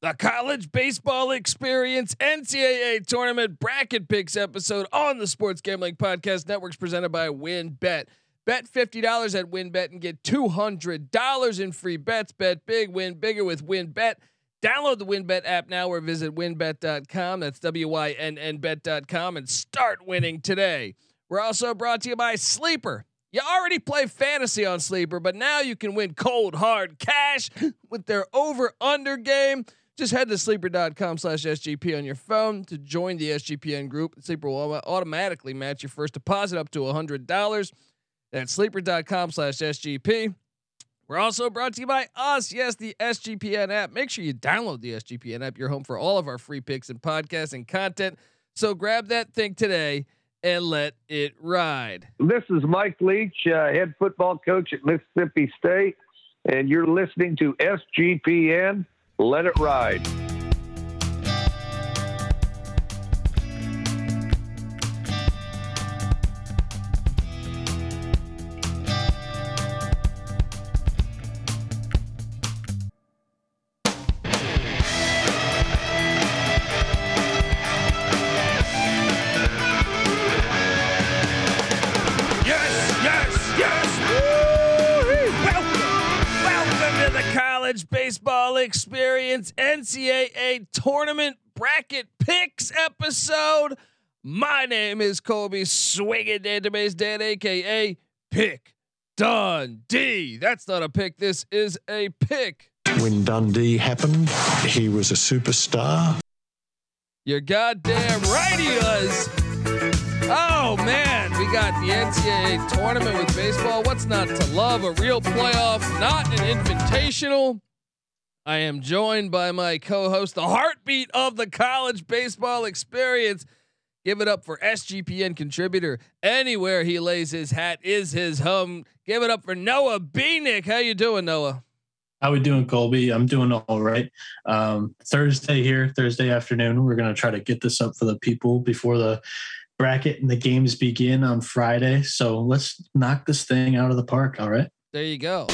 the college baseball experience NCAA tournament bracket picks episode on the Sports Gambling Podcast Networks presented by WynnBET. Bet Bet $50 at WynnBET and get $200 in free bets. Bet big, win bigger with WynnBET. Download the WynnBET app now or visit wynnbet.com. That's W Y N N bet.com and start winning today. We're also brought to you by Sleeper. You already play fantasy on Sleeper, but now you can win cold hard cash with their over under game. Just head to sleeper.com slash SGP on your phone to join the SGPN group. Sleeper will automatically match your first deposit up to $100. That's sleeper.com slash SGP. We're also brought to you by us. Yes, the SGPN app. Make sure you download the SGPN app. You're home for all of our free picks and podcasts and content. So grab that thing today and let it ride. This is Mike Leach, uh, head football coach at Mississippi State, and you're listening to SGPN let it ride. Experience NCAA tournament bracket picks episode. My name is Colby Swinging Database Dant, aka Pick Dundee. That's not a pick. This is a pick. When Dundee happened, he was a superstar. You're goddamn right he was. Oh man, we got the NCAA tournament with baseball. What's not to love? A real playoff, not an invitational. I am joined by my co-host, the heartbeat of the college baseball experience. Give it up for SGPN contributor. Anywhere he lays his hat is his home. Give it up for Noah Bieniek. How you doing, Noah? How we doing, Colby? I'm doing all right. Um, Thursday here, Thursday afternoon. We're gonna try to get this up for the people before the bracket and the games begin on Friday. So let's knock this thing out of the park. All right. There you go.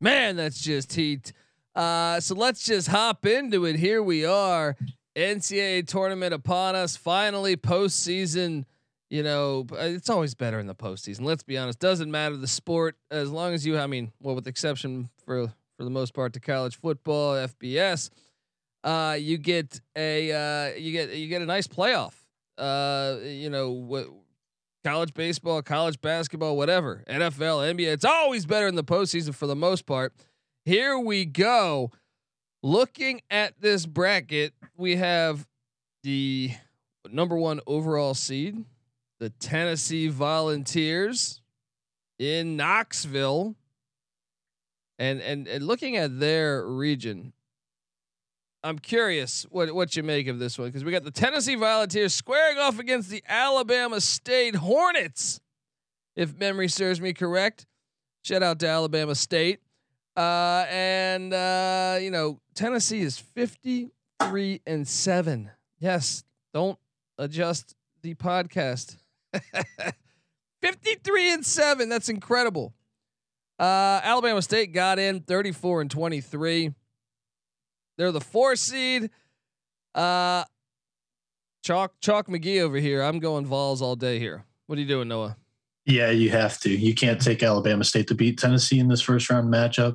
Man, that's just heat. Uh, so let's just hop into it. Here we are, NCAA tournament upon us. Finally, postseason. You know, it's always better in the postseason. Let's be honest. Doesn't matter the sport as long as you. I mean, well, with exception for for the most part to college football, FBS. Uh, you get a uh, you get you get a nice playoff. Uh, you know what college baseball, college basketball, whatever, NFL, NBA. It's always better in the postseason for the most part. Here we go. Looking at this bracket, we have the number one overall seed, the Tennessee Volunteers in Knoxville. And, and and looking at their region, I'm curious what what you make of this one because we got the Tennessee Volunteers squaring off against the Alabama State Hornets, if memory serves me correct. Shout out to Alabama State. Uh, and uh, you know Tennessee is 53 and seven. Yes, don't adjust the podcast. 53 and seven. That's incredible. Uh, Alabama State got in 34 and 23. They're the four seed. Uh, Chalk Chalk McGee over here. I'm going Vols all day here. What are you doing, Noah? Yeah, you have to. You can't take Alabama State to beat Tennessee in this first round matchup.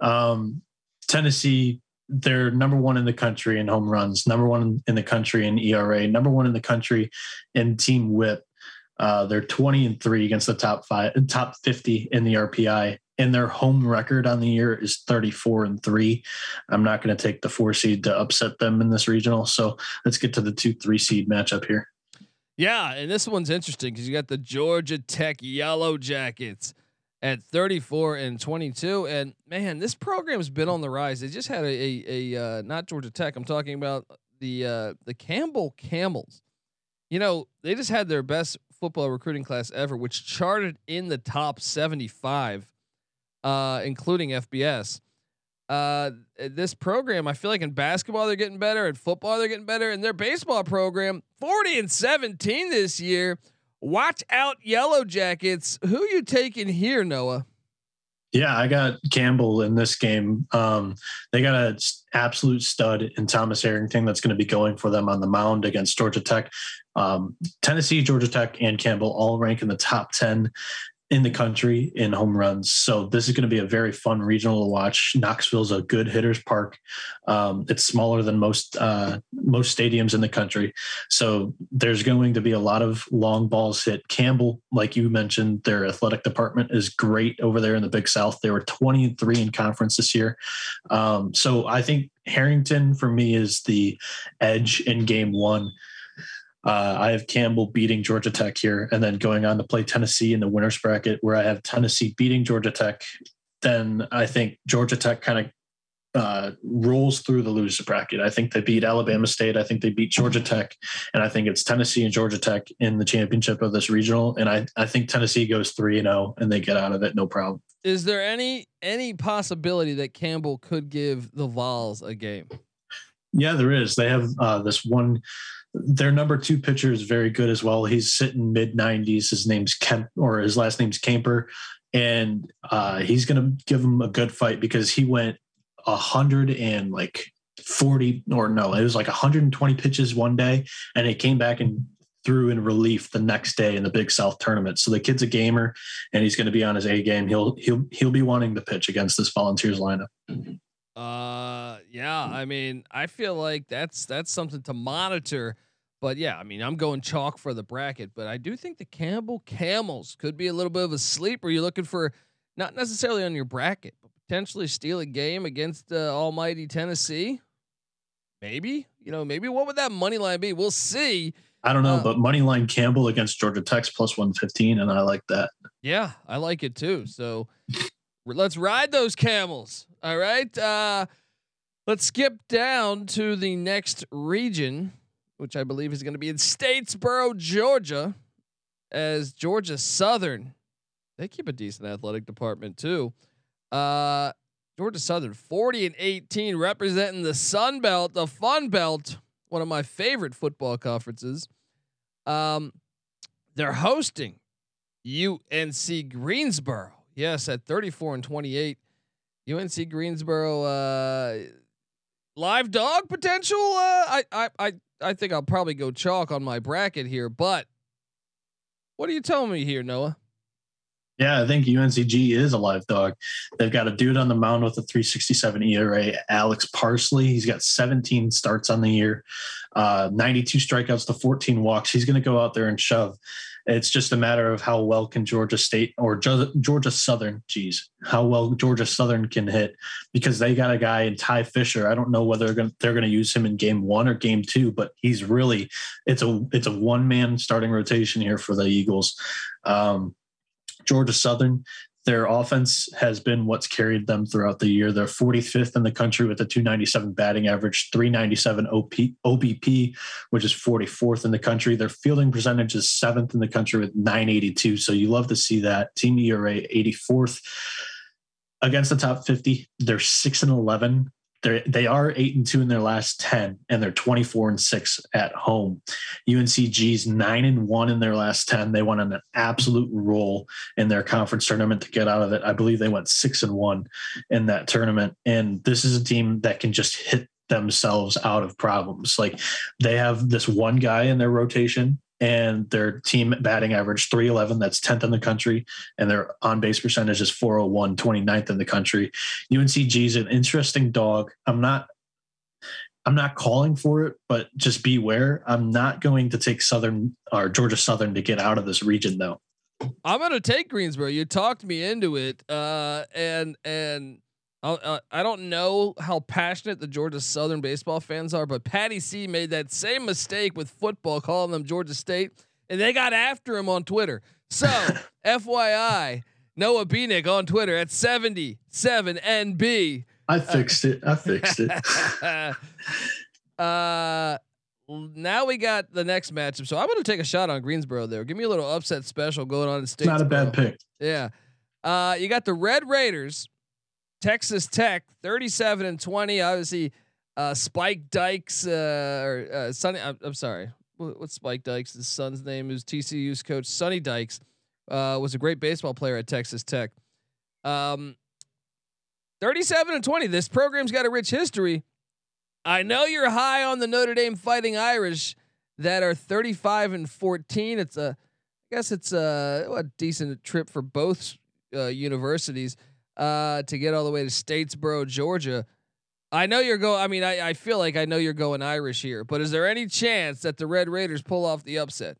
Um, Tennessee, they're number one in the country in home runs, number one in the country in ERA, number one in the country in team whip. Uh, they're 20 and three against the top five, top 50 in the RPI and their home record on the year is 34 and 3 i'm not going to take the four seed to upset them in this regional so let's get to the two three seed matchup here. Yeah and this one's interesting because you got the georgia tech yellow jackets at 34 and 22 and man this program's been on the rise. They just had a a, a uh, not georgia tech i'm talking about the uh, the campbell camels. You know they just had their best football recruiting class ever which charted in the top 75 uh, including FBS. uh, this program, I feel like in basketball they're getting better, in football they're getting better, and their baseball program, 40 and 17 this year. Watch out, Yellow Jackets. Who you taking here, Noah? Yeah, I got Campbell in this game. Um, they got an absolute stud in Thomas Harrington that's going to be going for them on the mound against Georgia Tech. Um, Tennessee, Georgia Tech, and Campbell all rank in the top 10 in the country in home runs. So this is going to be a very fun regional to watch. Knoxville's a good hitters park. Um, it's smaller than most uh, most stadiums in the country, so there's going to be a lot of long balls hit. Campbell, like you mentioned, their athletic department is great over there in the Big South. They were 23 in conference this year, um, so I think Harrington for me is the edge in Game One. Uh, I have Campbell beating Georgia Tech here, and then going on to play Tennessee in the winners bracket, where I have Tennessee beating Georgia Tech. Then I think Georgia Tech kind of uh, rolls through the loser bracket. I think they beat Alabama State. I think they beat Georgia Tech, and I think it's Tennessee and Georgia Tech in the championship of this regional. And I I think Tennessee goes three and zero, oh, and they get out of it no problem. Is there any any possibility that Campbell could give the Vols a game? Yeah, there is. They have uh, this one their number two pitcher is very good as well. He's sitting mid 90s. His name's Kemp, or his last name's Camper, and uh, he's going to give him a good fight because he went a hundred and like 40 or no, it was like 120 pitches one day, and he came back and threw in relief the next day in the Big South tournament. So the kid's a gamer, and he's going to be on his A game. He'll he'll he'll be wanting to pitch against this Volunteers lineup. Uh, yeah. I mean, I feel like that's that's something to monitor. But yeah, I mean, I'm going chalk for the bracket, but I do think the Campbell Camels could be a little bit of a sleeper. You're looking for not necessarily on your bracket, but potentially steal a game against uh, Almighty Tennessee. Maybe you know, maybe what would that money line be? We'll see. I don't know, uh, but money line Campbell against Georgia Tech's plus one fifteen, and I like that. Yeah, I like it too. So let's ride those camels. All right. Uh, let's skip down to the next region, which I believe is going to be in Statesboro, Georgia, as Georgia Southern. They keep a decent athletic department too. Uh, Georgia Southern 40 and 18 representing the Sun Belt, the Fun Belt, one of my favorite football conferences. Um, they're hosting UNC Greensboro. Yes, at 34 and 28. UNC Greensboro uh, live dog potential. Uh, I I I I think I'll probably go chalk on my bracket here, but what are you telling me here, Noah? Yeah, I think UNCG is a live dog. They've got a dude on the mound with a 367 ERA, Alex Parsley. He's got 17 starts on the year, uh, 92 strikeouts to 14 walks. He's going to go out there and shove. It's just a matter of how well can Georgia State or Georgia Southern, geez, how well Georgia Southern can hit because they got a guy in Ty Fisher. I don't know whether they're going they're going to use him in game one or game two, but he's really it's a it's a one man starting rotation here for the Eagles. Um, Georgia Southern their offense has been what's carried them throughout the year. They're 45th in the country with a 297 batting average, 397 OP, OBP, which is 44th in the country. Their fielding percentage is seventh in the country with 982. So you love to see that. Team ERA 84th against the top 50. They're 6 and 11 they're, they are eight and two in their last 10, and they're 24 and six at home. UNCG's nine and one in their last 10. They went on an absolute roll in their conference tournament to get out of it. I believe they went six and one in that tournament. And this is a team that can just hit themselves out of problems. Like they have this one guy in their rotation and their team batting average 311 that's 10th in the country and their on base percentage is 401 29th in the country. Uncg is an interesting dog. I'm not i'm not calling for it but just beware. I'm not going to take southern or georgia southern to get out of this region though. I'm going to take greensboro. You talked me into it uh, and and uh, I don't know how passionate the Georgia Southern baseball fans are, but Patty C made that same mistake with football, calling them Georgia State, and they got after him on Twitter. So, FYI, Noah Bieniek on Twitter at 77NB. I fixed it. I fixed it. uh, now we got the next matchup. So I'm going to take a shot on Greensboro there. Give me a little upset special going on in state. It's not a bad pick. Yeah. Uh, you got the Red Raiders Texas Tech, 37 and 20. Obviously, uh, Spike Dykes, uh, or uh, Sonny, I'm, I'm sorry, what's Spike Dykes' his son's name? Is TCU's coach Sonny Dykes uh, was a great baseball player at Texas Tech. Um, 37 and 20. This program's got a rich history. I know you're high on the Notre Dame Fighting Irish that are 35 and 14. It's a, I guess it's a, a decent trip for both uh, universities uh, to get all the way to Statesboro, Georgia. I know you're going. I mean, I, I feel like I know you're going Irish here, but is there any chance that the Red Raiders pull off the upset?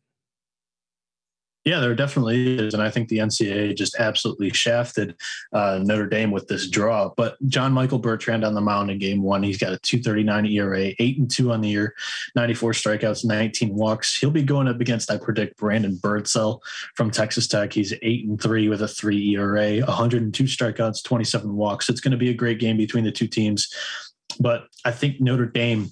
Yeah, there definitely is, and I think the NCAA just absolutely shafted uh, Notre Dame with this draw. But John Michael Bertrand on the mound in Game One, he's got a 2.39 ERA, eight and two on the year, 94 strikeouts, 19 walks. He'll be going up against, I predict, Brandon Birdsell from Texas Tech. He's eight and three with a three ERA, 102 strikeouts, 27 walks. It's going to be a great game between the two teams. But I think Notre Dame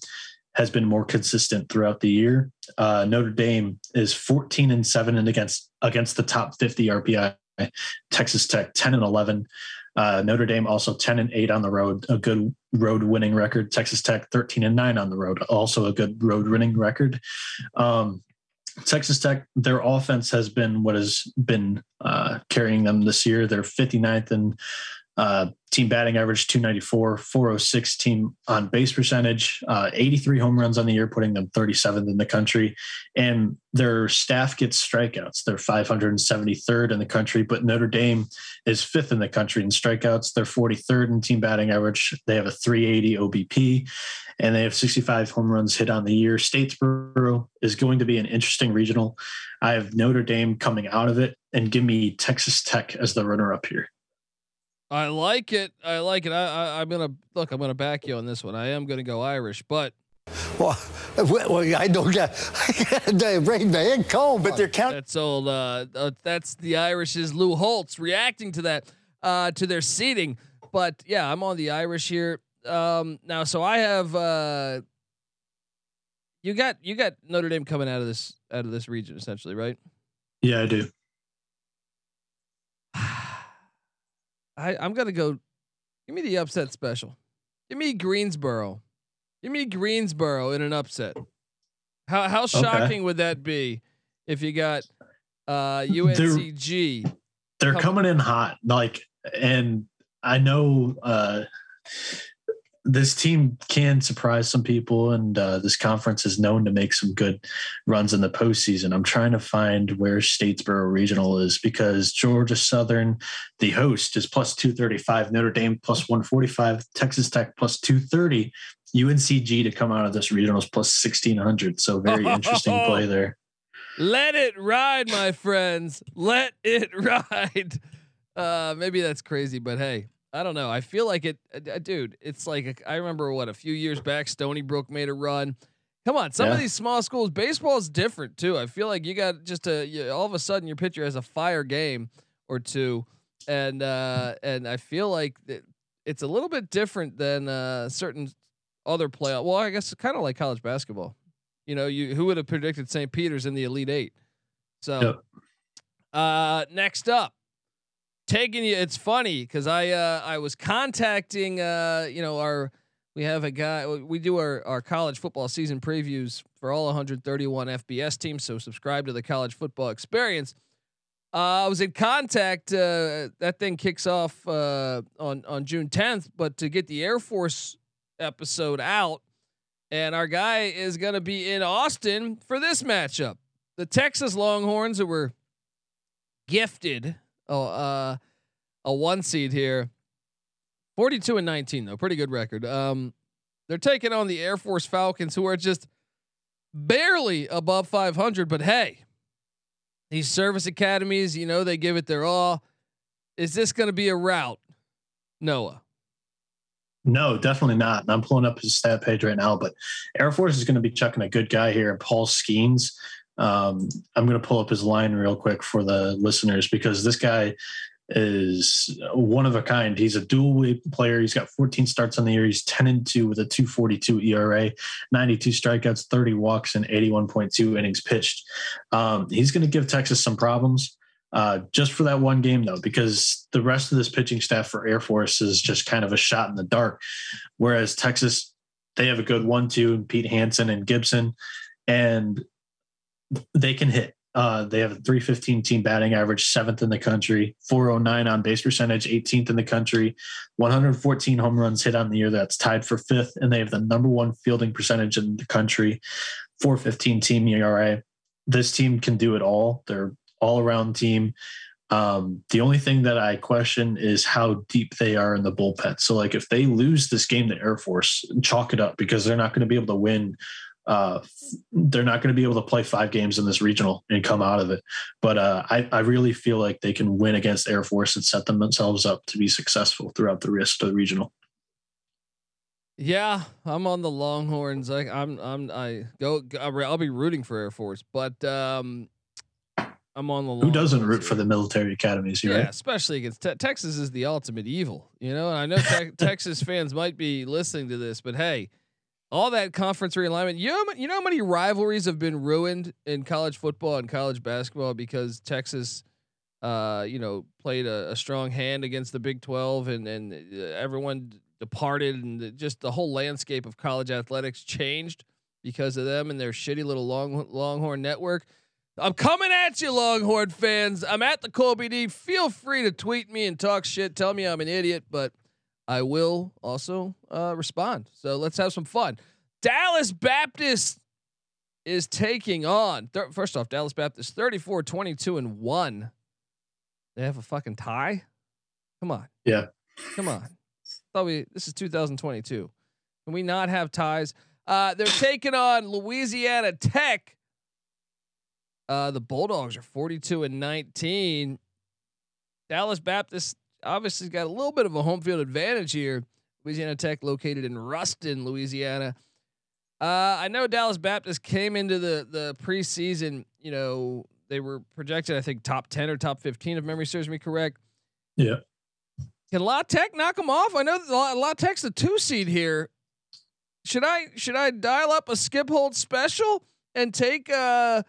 has been more consistent throughout the year. Uh, Notre Dame is 14 and 7 and against against the top 50 RPI. Texas Tech 10 and 11. Uh, Notre Dame also 10 and 8 on the road, a good road winning record. Texas Tech 13 and 9 on the road, also a good road winning record. Um, Texas Tech, their offense has been what has been uh, carrying them this year. They're 59th in uh, team batting average 294, 406 team on base percentage, uh, 83 home runs on the year, putting them 37th in the country. And their staff gets strikeouts. They're 573rd in the country, but Notre Dame is fifth in the country in strikeouts. They're 43rd in team batting average. They have a 380 OBP and they have 65 home runs hit on the year. Statesboro is going to be an interesting regional. I have Notre Dame coming out of it and give me Texas Tech as the runner up here. I like it. I like it. I, I am gonna look. I'm gonna back you on this one. I am gonna go Irish, but. Well, well I don't get. they bring the head cold, but they're counting. That's old. Uh, uh, that's the Irish's Lou Holtz reacting to that, uh, to their seating. But yeah, I'm on the Irish here. Um, now, so I have. Uh, you got you got Notre Dame coming out of this out of this region essentially, right? Yeah, I do. I, I'm gonna go. Give me the upset special. Give me Greensboro. Give me Greensboro in an upset. How how shocking okay. would that be if you got uh UNCG? They're, they're coming in hot, like, and I know uh this team can surprise some people, and uh, this conference is known to make some good runs in the postseason. I'm trying to find where Statesboro Regional is because Georgia Southern, the host, is plus 235, Notre Dame plus 145, Texas Tech plus 230, UNCG to come out of this regional is plus 1600. So, very interesting play there. Let it ride, my friends. Let it ride. Uh, maybe that's crazy, but hey, I don't know. I feel like it, uh, dude. It's like I remember what a few years back, Stony Brook made a run. Come on, some yeah. of these small schools, baseball is different too. I feel like you got just a you, all of a sudden your pitcher has a fire game or two, and uh, and I feel like it, it's a little bit different than uh, certain other playoff. Well, I guess kind of like college basketball. You know, you who would have predicted St. Peter's in the Elite Eight? So, yep. uh, next up, taking you. It's funny because I uh, I was contacting uh, you know our we have a guy we do our our college football season previews for all 131 FBS teams. So subscribe to the college football experience. Uh, I was in contact. Uh, that thing kicks off uh, on on June 10th, but to get the Air Force episode out, and our guy is going to be in Austin for this matchup. The Texas Longhorns, who were gifted Oh, uh, a one seed here. 42 and 19 though, pretty good record. Um, they're taking on the Air Force Falcons, who are just barely above 500. But hey, these service academies, you know, they give it their all. Is this going to be a route, Noah? No, definitely not. And I'm pulling up his stat page right now, but Air Force is going to be chucking a good guy here, Paul Skenes. Um, I'm going to pull up his line real quick for the listeners because this guy is one of a kind. He's a dual player. He's got 14 starts on the year. He's 10 and 2 with a 242 ERA, 92 strikeouts, 30 walks, and 81.2 innings pitched. Um, he's going to give Texas some problems. uh, just for that one game though, because the rest of this pitching staff for Air Force is just kind of a shot in the dark. Whereas Texas, they have a good one-two, and Pete Hansen and Gibson, and they can hit. Uh, they have a 315 team batting average, seventh in the country, 409 on base percentage, 18th in the country, 114 home runs hit on the year. That's tied for fifth. And they have the number one fielding percentage in the country, 415 team ERA. This team can do it all. They're all around team. Um, the only thing that I question is how deep they are in the bullpen. So, like, if they lose this game to Air Force, chalk it up because they're not going to be able to win uh, they're not going to be able to play five games in this regional and come out of it. But uh, I, I really feel like they can win against Air Force and set themselves up to be successful throughout the rest of the regional. Yeah, I'm on the Longhorns. I, I'm I'm I go. I'll be rooting for Air Force, but um, I'm on the. Who doesn't root here. for the military academies here? Yeah, right? especially against te- Texas is the ultimate evil. You know, and I know te- Texas fans might be listening to this, but hey, all that conference realignment. You know, you know how many rivalries have been ruined in college football and college basketball because Texas, uh, you know, played a, a strong hand against the Big Twelve, and and uh, everyone departed, and just the whole landscape of college athletics changed because of them and their shitty little long Longhorn network. I'm coming at you, Longhorn fans. I'm at the Colby D. Feel free to tweet me and talk shit. Tell me I'm an idiot, but I will also uh, respond. So let's have some fun. Dallas Baptist is taking on. Th- first off, Dallas Baptist 34 22 and 1. They have a fucking tie? Come on. Yeah. Come on. Thought we this is 2022. Can we not have ties? Uh, they're taking on Louisiana Tech. Uh, the Bulldogs are 42 and 19. Dallas Baptist obviously got a little bit of a home field advantage here. Louisiana Tech, located in Ruston, Louisiana. Uh, I know Dallas Baptist came into the the preseason. You know, they were projected, I think, top ten or top fifteen, if memory serves me correct. Yeah. Can La Tech knock them off? I know La Tech's the two seed here. Should I should I dial up a Skip Holtz special and take uh,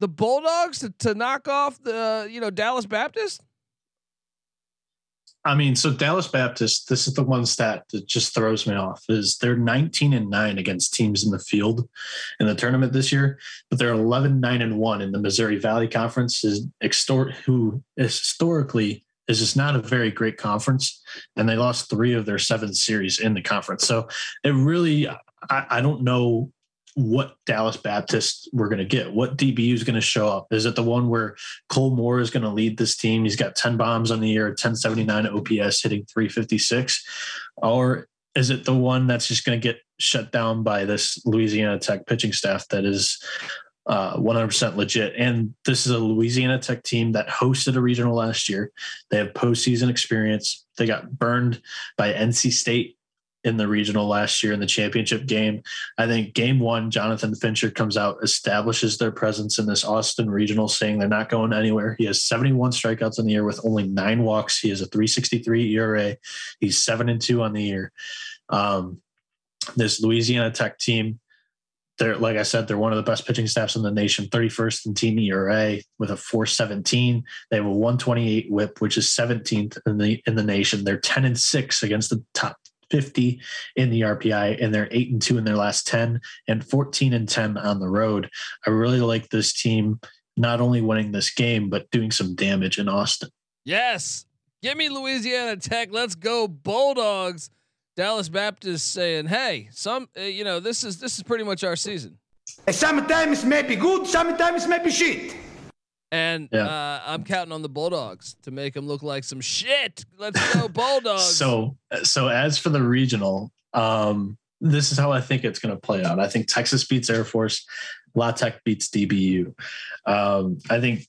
the Bulldogs to, to knock off the you know Dallas Baptist? I mean, so Dallas Baptist, this is the one stat that just throws me off is they're 19 and 9 against teams in the field in the tournament this year, but they're 11 9 and 1 in the Missouri Valley Conference is who historically is just not a very great conference and they lost 3 of their 7 series in the conference. So it really I, I don't know what Dallas Baptist we're going to get. What DBU is going to show up? Is it the one where Cole Moore is going to lead this team? He's got 10 bombs on the year, 1079 OPS, hitting 356. Or is it the one that's just going to get shut down by this Louisiana Tech pitching staff that is uh, 100% legit? And this is a Louisiana Tech team that hosted a regional last year. They have postseason experience. They got burned by NC State in the regional last year in the championship game. I think game one, Jonathan Fincher comes out, establishes their presence in this Austin regional, saying they're not going anywhere. He has 71 strikeouts in the year with only nine walks. He has a 363 ERA. He's seven and two on the year. Um, this Louisiana Tech team, they're like I said, they're one of the best pitching staffs in the nation. 31st in team ERA with a 417. They have a 128 WHIP, which is 17th in the in the nation. They're 10 and six against the top 50 in the RPI, and they're eight and two in their last 10 and 14 and 10 on the road. I really like this team not only winning this game, but doing some damage in Austin. Yes. Give me Louisiana Tech. Let's go Bulldogs. Dallas Baptist saying, "Hey, some uh, you know, this is this is pretty much our season." Sometimes it may be good, sometimes it may be shit. And yeah. uh, I'm counting on the Bulldogs to make them look like some shit. Let's go Bulldogs. so, so as for the regional, um, this is how I think it's going to play out. I think Texas beats Air Force, La Tech beats DBU. Um, I think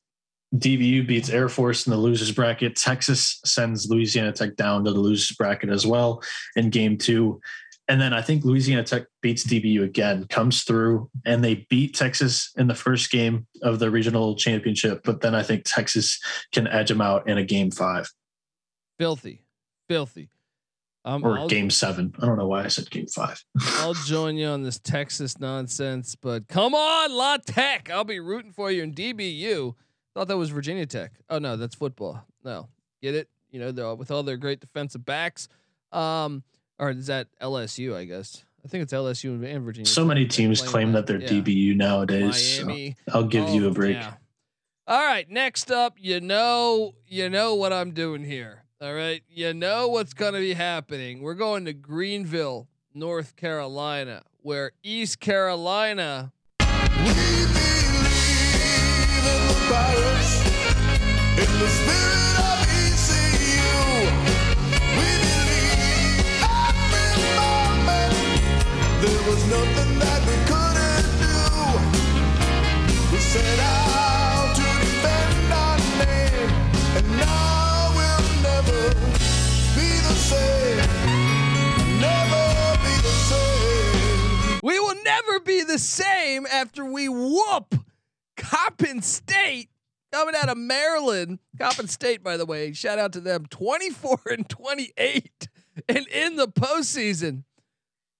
DBU beats Air Force in the losers bracket. Texas sends Louisiana Tech down to the losers bracket as well in game two. And then I think Louisiana Tech beats DBU again, comes through, and they beat Texas in the first game of the regional championship. But then I think Texas can edge them out in a game five. Filthy, filthy. Um, or I'll, game seven. I don't know why I said game five. I'll join you on this Texas nonsense, but come on, La Tech. I'll be rooting for you in DBU. Thought that was Virginia Tech. Oh no, that's football. No, get it? You know, with all their great defensive backs. Um, or is that LSU? I guess. I think it's LSU and Virginia. So many teams claim that they're yeah. DBU nowadays. Miami. So I'll give oh, you a oh, break. Yeah. All right, next up, you know, you know what I'm doing here. All right, you know what's going to be happening. We're going to Greenville, North Carolina, where East Carolina. There was nothing that we couldn't do. We set out to defend our name, and now we'll never be the same. Never be the same. We will never be the same after we whoop Coppin State coming out of Maryland. Coppin State, by the way, shout out to them 24 and 28 and in the postseason.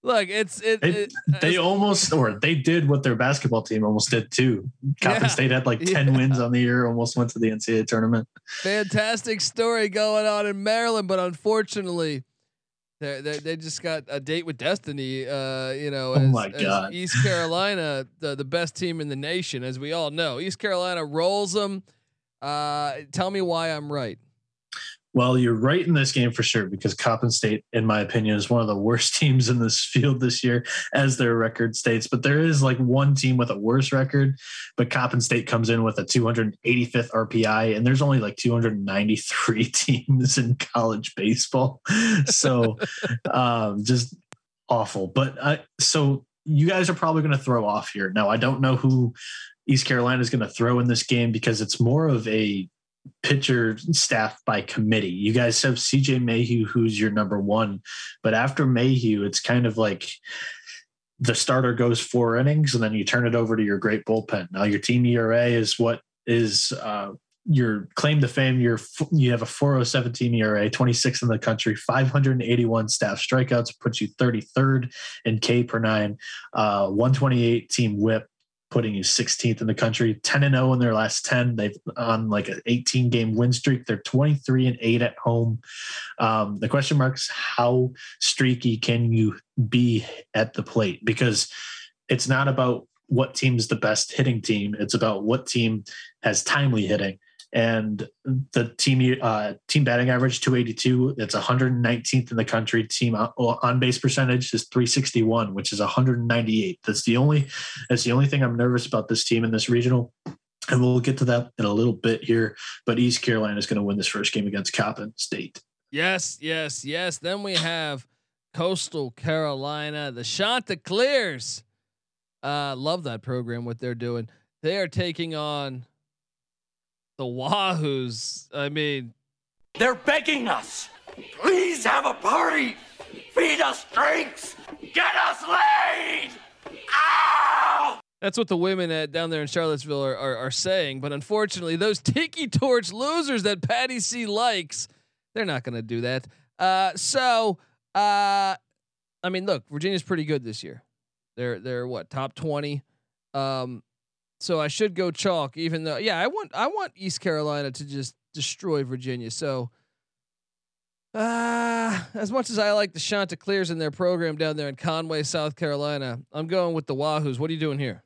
Look, it's it. They, it, they almost or they did what their basketball team almost did too. Coppin yeah, State had like ten yeah. wins on the year, almost went to the NCAA tournament. Fantastic story going on in Maryland, but unfortunately, they they just got a date with destiny. Uh, you know, oh as, oh my god, East Carolina, the the best team in the nation, as we all know. East Carolina rolls them. Uh, tell me why I'm right. Well, you're right in this game for sure because Coppin State, in my opinion, is one of the worst teams in this field this year, as their record states. But there is like one team with a worse record, but Coppin State comes in with a 285th RPI, and there's only like 293 teams in college baseball. So um, just awful. But I, so you guys are probably going to throw off here. Now, I don't know who East Carolina is going to throw in this game because it's more of a pitcher staff by committee. You guys have CJ Mayhew, who's your number one, but after Mayhew, it's kind of like the starter goes four innings and then you turn it over to your great bullpen. Now your team ERA is what is uh, your claim to fame. Your you have a 407 ERA, 26 in the country, 581 staff strikeouts puts you 33rd in K per nine, uh, 128 team WHIP, putting you 16th in the country, 10 and 0 in their last 10. They've on like an 18 game win streak. They're 23 and 8 at home. Um, the question mark is how streaky can you be at the plate? Because it's not about what team's the best hitting team. It's about what team has timely hitting and the team uh, team batting average 282 it's 119th in the country. Team on base percentage is 361 which is 198 that's the only that's the only thing i'm nervous about this team in this regional. And we'll get to that in a little bit here but east carolina is going to win this first game against coppin state. Yes yes yes. Then we have coastal carolina. The chanticleers uh love that program what they're doing. They are taking on the Wahoos. I mean, they're begging us. Please have a party. Feed us drinks. Get us laid. Ow! That's what the women at down there in Charlottesville are, are, are saying. But unfortunately, those Tiki Torch losers that Patty C likes, they're not going to do that. Uh, so, uh, I mean, look, Virginia's pretty good this year. They're they're what top twenty. Um, so I should go chalk, even though yeah, I want I want East Carolina to just destroy Virginia. So uh, as much as I like the Chanticleers in their program down there in Conway, South Carolina, I'm going with the Wahoos. What are you doing here?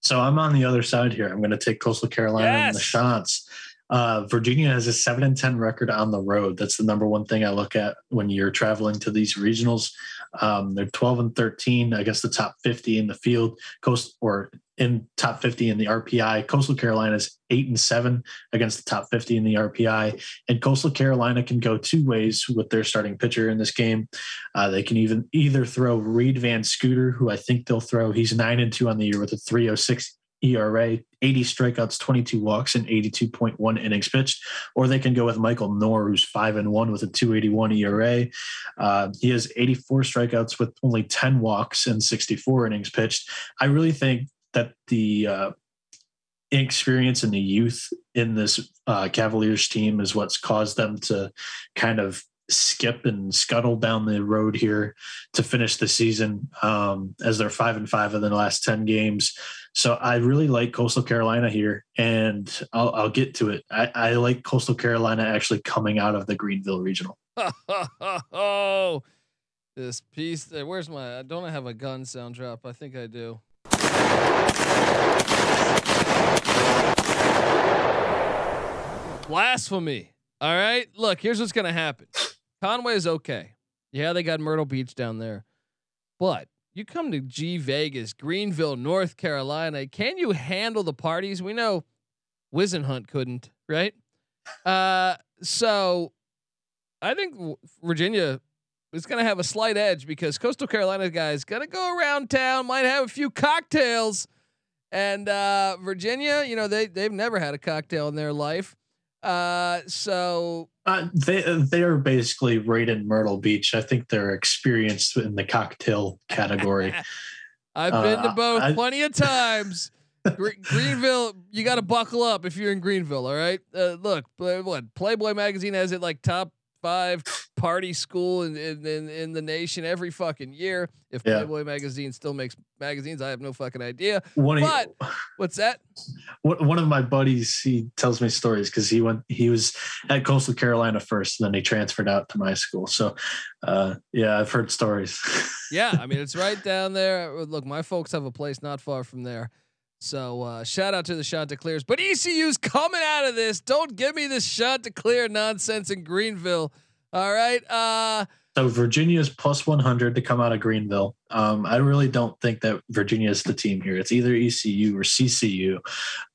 So I'm on the other side here. I'm going to take Coastal Carolina yes! and the Chants. Uh, Virginia has a seven and ten record on the road. That's the number one thing I look at when you're traveling to these regionals. Um, they're 12 and 13 against the top 50 in the field. Coast or in top 50 in the RPI. Coastal Carolina is eight and seven against the top 50 in the RPI. And Coastal Carolina can go two ways with their starting pitcher in this game. Uh, they can even either throw Reid VanScoter, who I think they'll throw. He's nine and two on the year with a 306 ERA, 80 strikeouts, 22 walks, and 82.1 innings pitched. Or they can go with Michael Knorr, who's five and one with a 281 ERA. Uh, he has 84 strikeouts with only 10 walks and 64 innings pitched. I really think that the uh, and the youth in this uh, Cavaliers team is what's caused them to kind of skip and scuttle down the road here to finish the season um, as they're five and five in the last 10 games. So I really like Coastal Carolina here, and I'll, I'll get to it. I, I, like Coastal Carolina actually coming out of the Greenville Regional. oh, this piece. Where's my? Don't I have a gun sound drop? I think I do. Blasphemy. All right. Look, here's what's gonna happen. Conway is okay. Yeah, they got Myrtle Beach down there, but you come to G Vegas, Greenville, North Carolina. Can you handle the parties? We know Whisenhunt couldn't, right? Uh, so I think Virginia is going to have a slight edge because Coastal Carolina guys going to go around town, might have a few cocktails, and uh, Virginia, you know, they they've never had a cocktail in their life. Uh, so uh, they they are basically right in Myrtle Beach. I think they're experienced in the cocktail category. I've been to uh, both I, plenty of times. Greenville, you got to buckle up if you're in Greenville. All right, uh, look, what Playboy magazine has it like top five party school in, in, in, in the nation every fucking year. If yeah. Playboy magazine still makes magazines, I have no fucking idea. One but you, what's that? One of my buddies, he tells me stories because he went, he was at Coastal Carolina first, and then he transferred out to my school. So, uh, yeah, I've heard stories. yeah, I mean it's right down there. Look, my folks have a place not far from there. So uh, shout out to the shot to clears. But ECU's coming out of this. Don't give me this shot to clear nonsense in Greenville. All right. Uh, so Virginia's plus 100 to come out of Greenville. Um, I really don't think that Virginia is the team here. It's either ECU or CCU.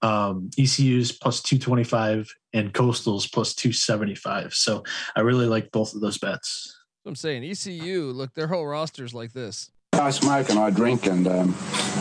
Um, ECU's plus 225 and Coastal's plus 275. So I really like both of those bets. I'm saying ECU, look, their whole roster's like this. I smoke and I drink and um,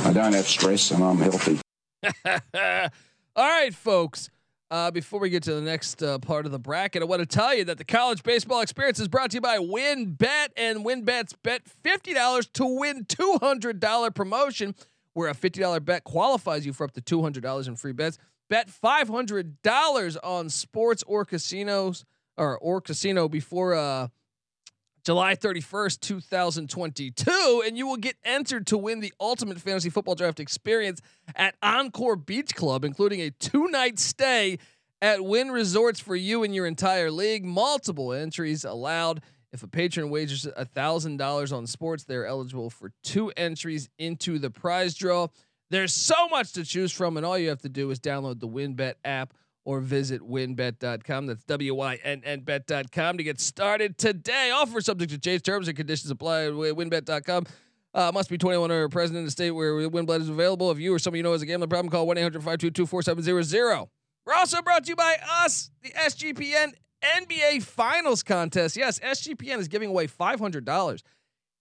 I don't have stress and I'm healthy. All right, folks. Uh, before we get to the next uh, part of the bracket, I want to tell you that the college baseball experience is brought to you by WynnBET and WynnBET's bet $50 to win $200 promotion, where a $50 bet qualifies you for up to $200 in free bets. Bet $500 on sports or casinos or or casino before uh, July 31st, 2022, and you will get entered to win the ultimate fantasy football draft experience at Encore Beach Club, including a two night stay at Wynn Resorts for you and your entire league. Multiple entries allowed. If a patron wagers $1,000 on sports, they're eligible for two entries into the prize draw. There's so much to choose from, and all you have to do is download the WynnBET app or visit wynnbet.com. That's W Y N N bet.com to get started today. Offer subject to change terms and conditions apply at wynnbet.com. Uh, must be 21 or present in the state where WynnBET is available. If you or someone you know has a gambling problem, call 1 800 522 4700. We're also brought to you by us, the SGPN NBA Finals contest. Yes, SGPN is giving away $500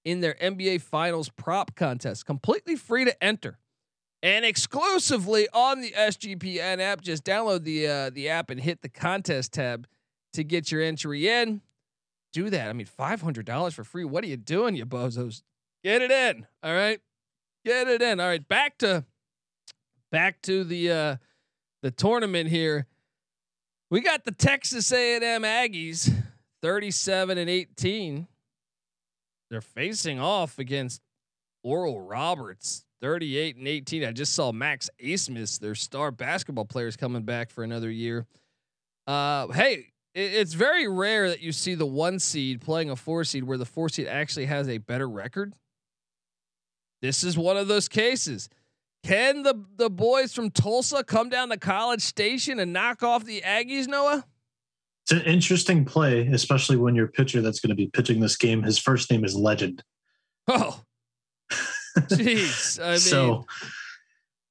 in their NBA Finals prop contest, completely free to enter and exclusively on the SGPN app. Just download the uh, the app and hit the contest tab to get your entry in. Do that. I mean, five hundred dollars for free. What are you doing, you bozos? Get it in. All right, get it in. All right, back to back to the uh, the tournament here. We got the Texas A&M Aggies, thirty-seven and eighteen. They're facing off against Oral Roberts, 38 and 18. I just saw Max Abmas, their star basketball players, coming back for another year. Uh, hey, it, it's very rare that you see the one seed playing a four seed where the four seed actually has a better record. This is one of those cases. Can the the boys from Tulsa come down to College Station and knock off the Aggies, Noah? It's an interesting play, especially when your pitcher that's going to be pitching this game, his first name is Legend. Oh, Jeez, I mean, so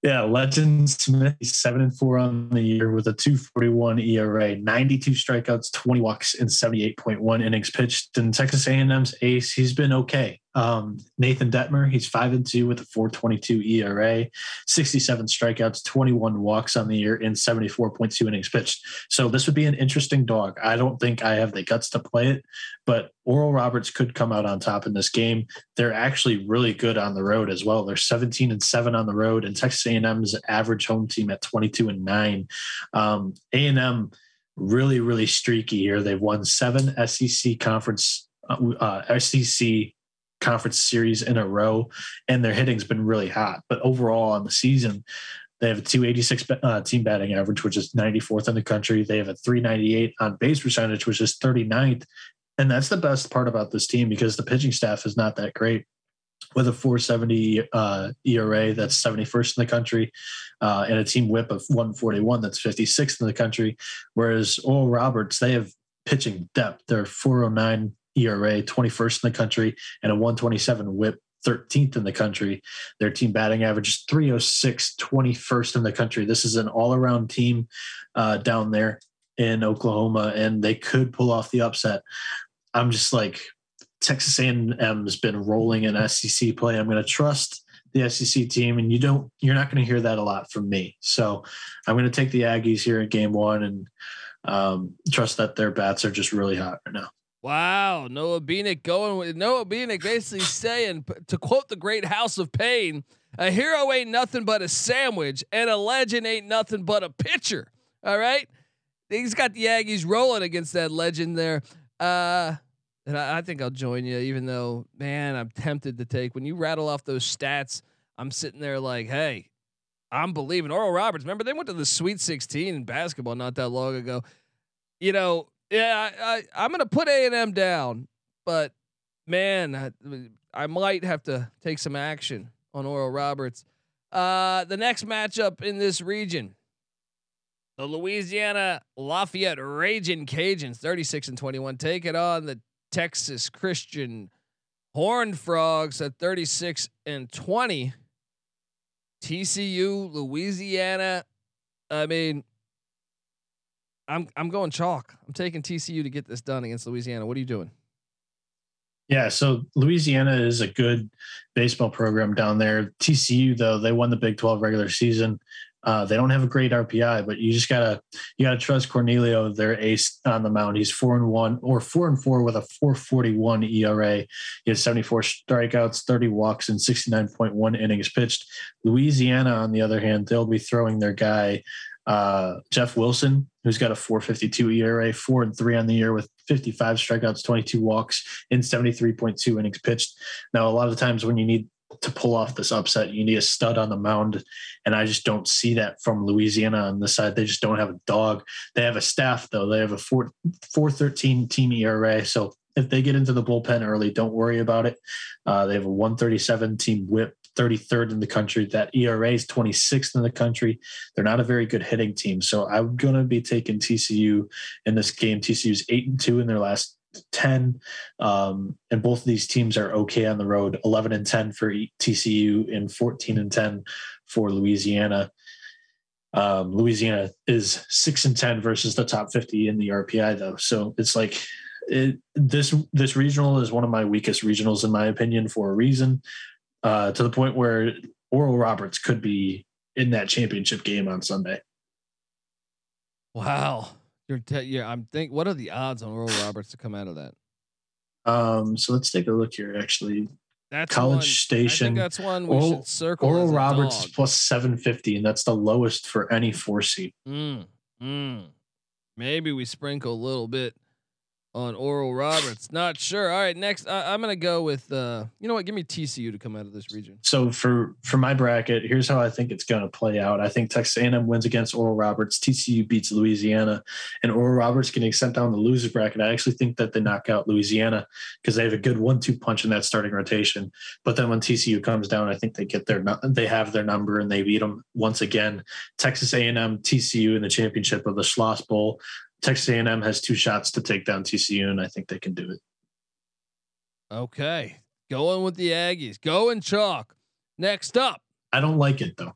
yeah, Legend Smith, seven and four on the year with a 241 ERA, 92 strikeouts, 20 walks, and 78.1 innings pitched. And Texas A&M's ace, he's been okay. Um, Nathan Dettmer, he's five and two with a 422 ERA, 67 strikeouts, 21 walks on the year, and 74.2 innings pitched. So this would be an interesting dog. I don't think I have the guts to play it, but Oral Roberts could come out on top in this game. They're actually really good on the road as well. They're 17 and seven on the road, and Texas A&M's average home team at 22 and nine. Um, A&M really, really streaky here. They've won seven SEC conference uh, uh SEC conference series in a row, and their hitting's been really hot. But overall on the season, they have a 286 uh, team batting average, which is 94th in the country. They have a 398 on base percentage, which is 39th. And that's the best part about this team because the pitching staff is not that great. With a 470 uh, ERA, that's 71st in the country, uh, and a team whip of 141, that's 56th in the country. Whereas Oral Roberts, they have pitching depth. They're 409 ERA, 21st in the country, and a 127 whip, 13th in the country. Their team batting average is 306, 21st in the country. This is an all around team uh, down there in Oklahoma, and they could pull off the upset. I'm just like, Texas A&M's been rolling in SEC play. I'm going to trust the SEC team, and you don't, you're not going to hear that a lot from me. So I'm going to take the Aggies here in game one and um, trust that their bats are just really hot right now. Wow, Noah Bieniek going with Noah Bieniek basically saying to quote the great House of Pain, a hero ain't nothing but a sandwich, and a legend ain't nothing but a pitcher. All right, he's got the Aggies rolling against that legend there. Uh, and I, I think I'll join you, even though man, I'm tempted to take when you rattle off those stats. I'm sitting there like, hey, I'm believing Oral Roberts. Remember they went to the Sweet 16 in basketball not that long ago. You know, yeah, I, I am gonna put A and M down, but man, I, I, might have to take some action on Oral Roberts. Uh, the next matchup in this region, the Louisiana Lafayette Raging Cajuns, 36 and 21, take it on the Texas Christian Horned Frogs at 36 and 20. TCU, Louisiana. I mean, I'm I'm going chalk. I'm taking TCU to get this done against Louisiana. What are you doing? Yeah, so Louisiana is a good baseball program down there. TCU though, they won the Big 12 regular season. Uh, they don't have a great RPI, but you just gotta you gotta trust Cornelio, their ace on the mound. He's four and one or four and four with a 441 ERA. He has 74 strikeouts, 30 walks, and 69.1 innings pitched. Louisiana, on the other hand, they'll be throwing their guy uh, Jeff Wilson, who's got a 452 ERA, four and three on the year with 55 strikeouts, 22 walks, in 73.2 innings pitched. Now, a lot of times when you need to pull off this upset, you need a stud on the mound. And I just don't see that from Louisiana on the side. They just don't have a dog. They have a staff, though. They have a 4, 413 team ERA. So if they get into the bullpen early, don't worry about it. Uh, they have a 137 team whip, 33rd in the country. That ERA is 26th in the country. They're not a very good hitting team. So I'm going to be taking TCU in this game. TCU's 8 and 2 in their last 10. Um, and both of these teams are okay on the road 11 and 10 for TCU and 14 and 10 for Louisiana. Um, Louisiana is 6 and 10 versus the top 50 in the RPI, though. So it's like, it, this this regional is one of my weakest regionals in my opinion for a reason uh, to the point where Oral Roberts could be in that championship game on Sunday. Wow. You're te- yeah, I'm think what are the odds on Oral Roberts to come out of that? Um, so let's take a look here. Actually, that's College one, Station. that's one we Oral, should circle. Oral Roberts dog. plus seven fifty, and that's the lowest for any four seed. Mm, mm. Maybe we sprinkle a little bit on Oral Roberts. Not sure. All right, next I, am gonna go with. Uh, you know what? Give me TCU to come out of this region. So for for my bracket, here's how I think it's gonna play out. I think Texas A&M wins against Oral Roberts. TCU beats Louisiana, and Oral Roberts getting sent down the loser bracket. I actually think that they knock out Louisiana because they have a good one-two punch in that starting rotation. But then when TCU comes down, I think they get their they have their number and they beat them once again. Texas A&M, TCU in the championship of the Schloss Bowl. Texas A&M has two shots to take down TCU, and I think they can do it. Okay, going with the Aggies, going chalk. Next up, I don't like it though.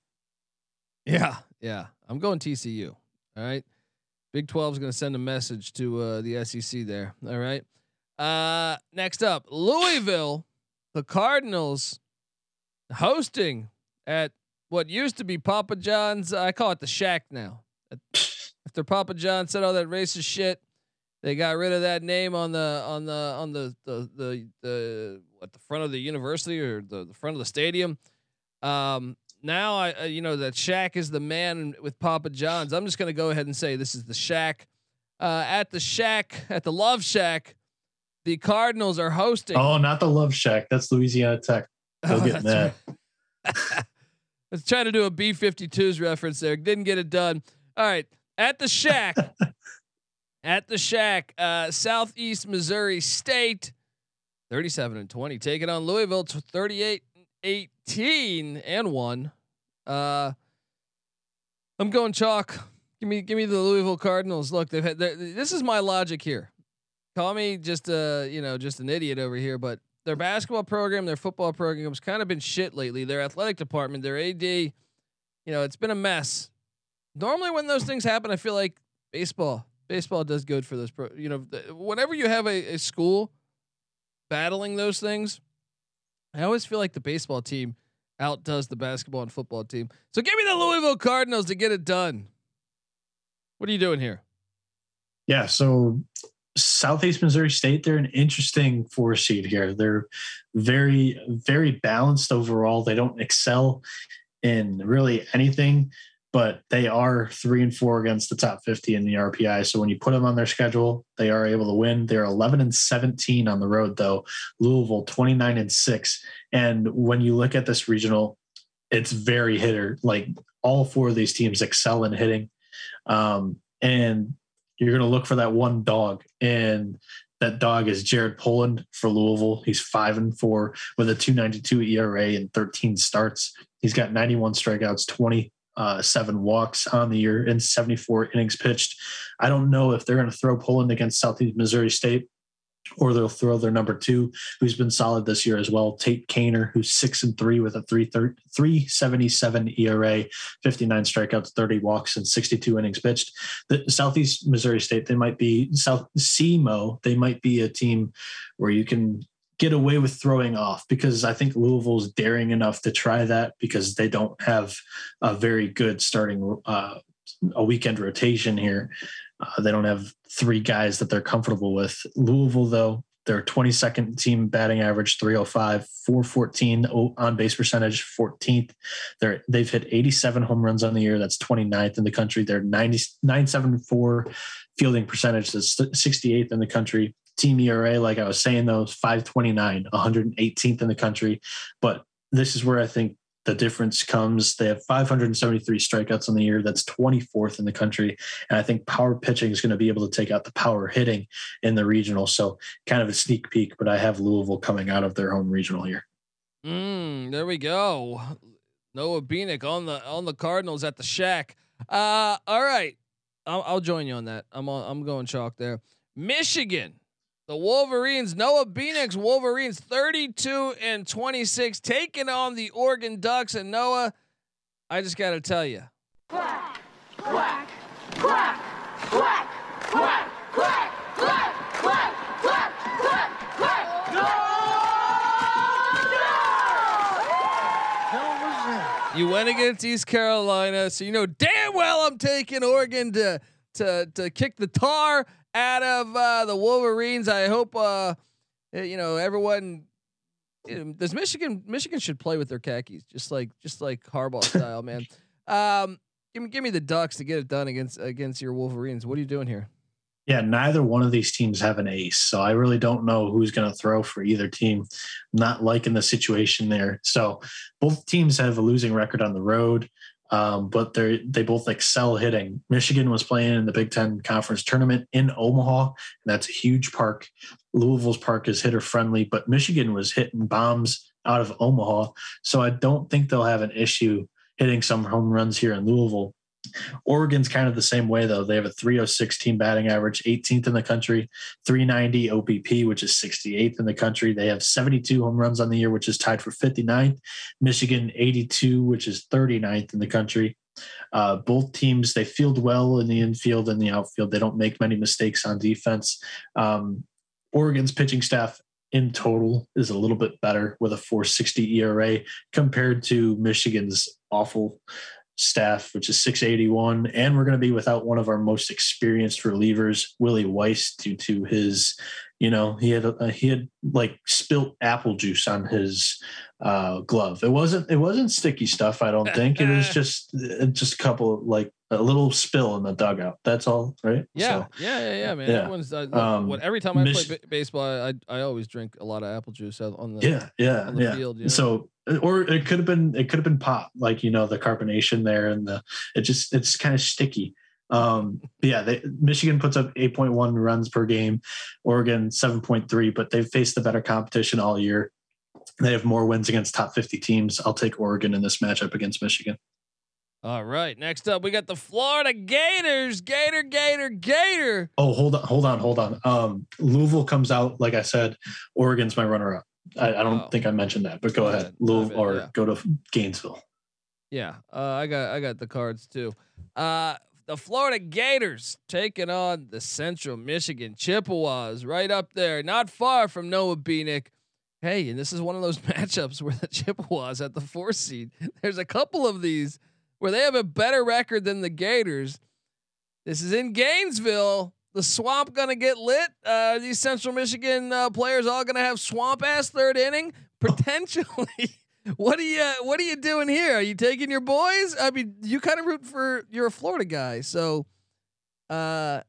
Yeah, yeah, I'm going TCU. All right, Big 12 is going to send a message to uh, the SEC there. All right. Uh, next up, Louisville, the Cardinals hosting at what used to be Papa John's. I call it the Shack now. after Papa John said all that racist shit. They got rid of that name on the on the on the the the, the at the front of the university or the, the front of the stadium. Um, now I uh, you know that Shack is the man with Papa John's. I'm just gonna go ahead and say this is the Shack. uh, at the Shack, at the Love Shack. The Cardinals are hosting. Oh, not the Love Shack. That's Louisiana Tech. Go Oh, get that's that. I was trying to do a B 52s reference there. Didn't get it done. All right. At the Shack. at the Shack, uh, Southeast Missouri State, 37 and 20, taking on Louisville, t- 38 18 and 1. Uh, I'm going chalk. Give me, give me the Louisville Cardinals. Look, they've had. This is my logic here. Call me just a, you know, just an idiot over here, but their basketball program, their football program has kind of been shit lately. Their athletic department, their AD, you know, it's been a mess. Normally, when those things happen, I feel like baseball, baseball does good for those. Pro, you know, whenever you have a, a school battling those things, I always feel like the baseball team outdoes the basketball and football team. So give me the Louisville Cardinals to get it done. What are you doing here? Yeah. So Southeast Missouri State, they're an interesting four seed here. They're very, very balanced overall. They don't excel in really anything, but they are three and four against the top 50 in the RPI. So when you put them on their schedule, they are able to win. They're 11 and 17 on the road, though. Louisville, 29 and six. And when you look at this regional, it's very hitter. Like all four of these teams excel in hitting. Um, and you're going to look for that one dog. And that dog is Jared Poland for Louisville. He's five and four with a 292 ERA and 13 starts. He's got 91 strikeouts, 20 uh, seven walks on the year and 74 innings pitched. I don't know if they're going to throw Poland against Southeast Missouri State or they'll throw their number two, who's been solid this year as well, Tate Kaner, who's six and three with a 377 ERA, 59 strikeouts, 30 walks, and 62 innings pitched. The Southeast Missouri State, they might be South SEMO, they might be a team where you can get away with throwing off because I think Louisville's daring enough to try that because they don't have a very good starting uh, a weekend rotation here. Uh, they don't have three guys that they're comfortable with. Louisville, though, their 22nd team batting average 305, 414 on base percentage, 14th. They're, they've hit 87 home runs on the year. That's 29th in the country. They're 90, 974 fielding percentage. That's 68th in the country. Team ERA, like I was saying, though, 529, 118th in the country. But this is where I think the difference comes. They have 573 strikeouts on the year. That's 24th in the country. And I think power pitching is going to be able to take out the power hitting in the regional. So kind of a sneak peek, but I have Louisville coming out of their home regional here. Mm, there we go. Noah Bieniek on the on the Cardinals at the shack. Uh, all right, I'll, I'll join you on that. I'm on, I'm going chalk there. Michigan, the Wolverines. Noah Bieniek's Wolverines, 32 and 26, taking on the Oregon Ducks. And Noah, I just got to tell you, Quack, quack, quack, you went against East Carolina, so you know damn well I'm taking Oregon to to to kick the tar out of uh, the Wolverines. I hope uh, you know everyone. Does Michigan Michigan should play with their khakis just like just like Harbaugh style, man. Um, give me give me the Ducks to get it done against against your Wolverines. What are you doing here? Yeah, neither one of these teams have an ace. So I really don't know who's going to throw for either team. not liking the situation there. So both teams have a losing record on the road, um, but they they both excel hitting. Michigan was playing in the Big Ten Conference Tournament in Omaha, and that's a huge park. Louisville's park is hitter friendly, but Michigan was hitting bombs out of Omaha. So I don't think they'll have an issue hitting some home runs here in Louisville. Oregon's kind of the same way, though. They have a 306 team batting average, 18th in the country, 390 OBP, which is 68th in the country. They have 72 home runs on the year, which is tied for 59th. Michigan, 82, which is 39th in the country. Uh, both teams, they field well in the infield and the outfield. They don't make many mistakes on defense. Um, Oregon's pitching staff in total is a little bit better with a 460 ERA compared to Michigan's awful staff, which is 681. And we're going to be without one of our most experienced relievers, Willie Weiss, due to his, you know, he had uh, he had like spilt apple juice on his uh, glove. It wasn't it wasn't sticky stuff. I don't think it was just just a couple of like a little spill in the dugout. That's all, right? Yeah, So, yeah, yeah, yeah, man. yeah. Everyone's uh, Um, what every time I Mich- play b- baseball, I I always drink a lot of apple juice out on the yeah, yeah, on the yeah. field. You know? So, or it could have been it could have been pop, like you know the carbonation there, and the it just it's kind of sticky. Um, yeah, they, Michigan puts up 8.1 runs per game, Oregon 7.3, but they've faced the better competition all year. They have more wins against top 50 teams. I'll take Oregon in this matchup against Michigan. All right, next up we got the Florida Gators. Gator, Gator, Gator. Oh, hold on, hold on, hold on. Um, Louisville comes out, like I said, Oregon's my runner up. I, I don't Oh. think I mentioned that, but go ahead. Louisville or yeah. go to Gainesville. Yeah, uh, I got I got the cards too. Uh, the Florida Gators taking on the Central Michigan Chippewas, right up there, not far from Noah Bieniek. Hey, and this is one of those matchups where the Chippewas at the four seed. There's a couple of these where they have a better record than the Gators. This is in Gainesville. The swamp gonna get lit. Uh, these Central Michigan uh, players all gonna have swamp ass third inning potentially. What are you What are you doing here? Are you taking your boys? I mean, you kind of root for. You're a Florida guy, so. Uh,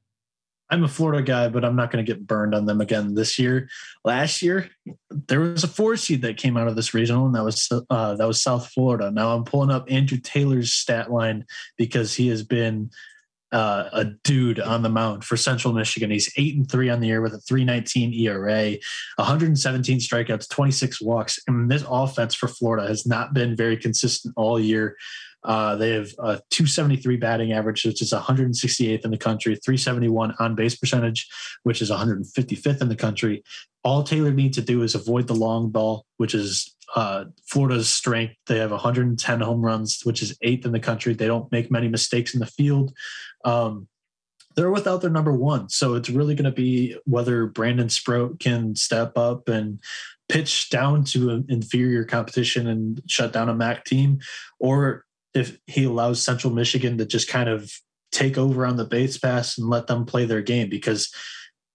I'm a Florida guy, but I'm not going to get burned on them again this year. Last year, there was a four seed that came out of this regional, and that was uh, that was South Florida. Now I'm pulling up Andrew Taylor's stat line because he has been uh, a dude on the mound for Central Michigan. He's eight and three on the year with a 319 ERA, 117 strikeouts, 26 walks. And this offense for Florida has not been very consistent all year. Uh, they have a 273 batting average, which is 168th in the country, 371 on base percentage, which is 155th in the country. All Taylor needs to do is avoid the long ball, which is uh, Florida's strength. They have 110 home runs, which is eighth in the country. They don't make many mistakes in the field. Um, they're without their number one. So it's really going to be whether Brandon Sprout can step up and pitch down to an inferior competition and shut down a MAC team, or if he allows Central Michigan to just kind of take over on the base pass and let them play their game because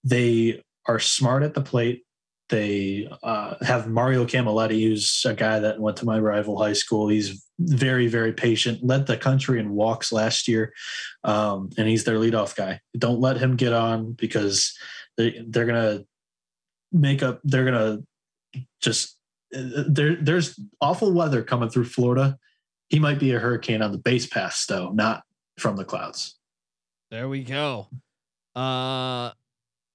they are smart at the plate. They uh, have Mario Camilletti, who's a guy that went to my rival high school. He's very, very patient, led the country in walks last year, um, and he's their leadoff guy. Don't let him get on because they, they're going to make up, they're going to just, there, there's awful weather coming through Florida he might be a hurricane on the base pass though, not from the clouds. there we go. Uh,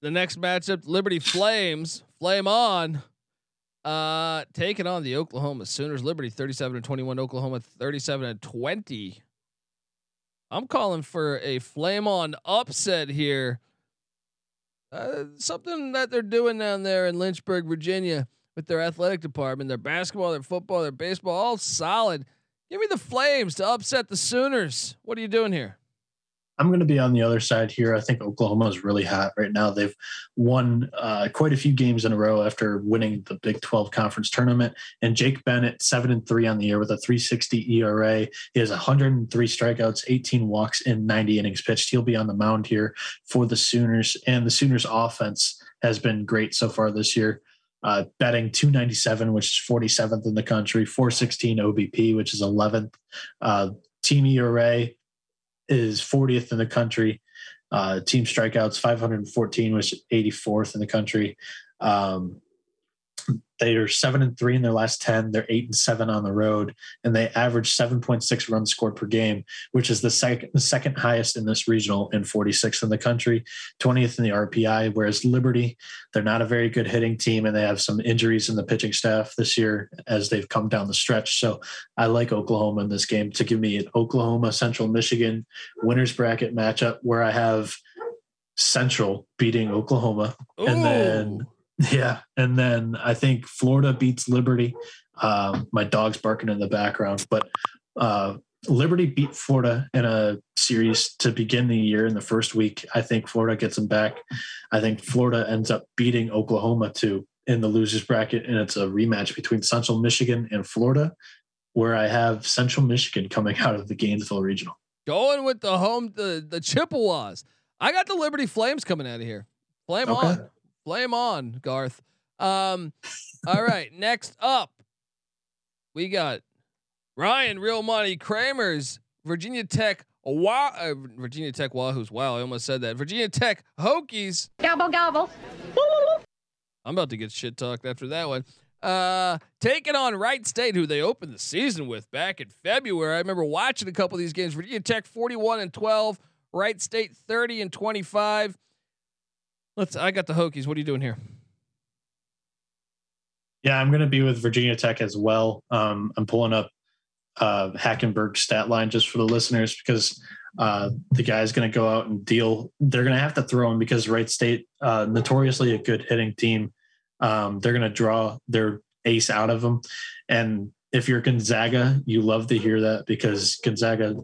the next matchup, Liberty Flames, flame on. Uh, taking on the Oklahoma Sooners. Liberty 37 and 21, Oklahoma 37 and 20. I'm calling for a flame on upset here. Uh, something that they're doing down there in Lynchburg, Virginia, with their athletic department, their basketball, their football, their baseball, all solid. Give me the Flames to upset the Sooners. What are you doing here? I'm going to be on the other side here. I think Oklahoma is really hot right now. They've won uh, quite a few games in a row after winning the Big 12 conference tournament. And Jake Bennett, seven and three on the year with a 360 ERA. He has 103 strikeouts, 18 walks, in 90 innings pitched. He'll be on the mound here for the Sooners. And the Sooners offense has been great so far this year. Uh, batting 297, which is 47th in the country, 416 OBP, which is 11th. Uh, team ERA is 40th in the country. Uh, team strikeouts 514, which is 84th in the country. Um, they are seven and three in their last 10. They're eight and seven on the road, and they average 7.6 runs scored per game, which is the second the second highest in this regional and 46th in the country, 20th in the RPI. Whereas Liberty, they're not a very good hitting team, and they have some injuries in the pitching staff this year as they've come down the stretch. So I like Oklahoma in this game to give me an Oklahoma Central Michigan winners bracket matchup where I have Central beating Oklahoma, and then yeah, and then I think Florida beats Liberty. Um, my dog's barking in the background, but uh, Liberty beat Florida in a series to begin the year in the first week. I think Florida gets them back. I think Florida ends up beating Oklahoma too in the losers bracket, and it's a rematch between Central Michigan and Florida, where I have Central Michigan coming out of the Gainesville Regional. Going with the home the the Chippewas. I got the Liberty Flames coming out of here. Flame Okay. on. Flame on, Garth. Um all right, next up we got Ryan Real Money Kramer's Virginia Tech Wow, uh, Virginia Tech Wahoos. Wow, I almost said that. Virginia Tech Hokies. Gobble gobble. I'm about to get shit talked after that one. Uh, taking on Wright State, who they opened the season with back in February. I remember watching a couple of these games. Virginia Tech 41 and 12, Wright State 30 and 25. Let's. I got the Hokies. What are you doing here? Yeah, I'm going to be with Virginia Tech as well. Um, I'm pulling up uh, Hackenberg stat line just for the listeners because uh, the guy's going to go out and deal. They're going to have to throw him because Wright State, uh, notoriously a good hitting team, um, they're going to draw their ace out of them. And if you're Gonzaga, you love to hear that because Gonzaga,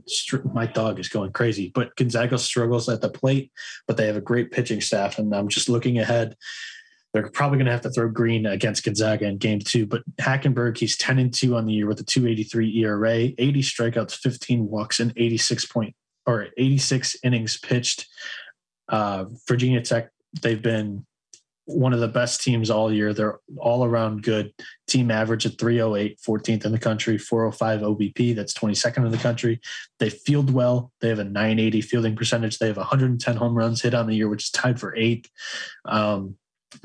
my dog is going crazy, but Gonzaga struggles at the plate, but they have a great pitching staff. And I'm just looking ahead. They're probably going to have to throw Green against Gonzaga in game two, but Hackenberg, he's 10 and 2 on the year with a 283 ERA, 80 strikeouts, 15 walks, and 86 point or 86 innings pitched. Uh, Virginia Tech, they've been one of the best teams all year. They're all around good. Team average at 308, 14th in the country, 405 OBP, that's 22nd in the country. They field well. They have a 980 fielding percentage. They have 110 home runs hit on the year, which is tied for eighth. Um,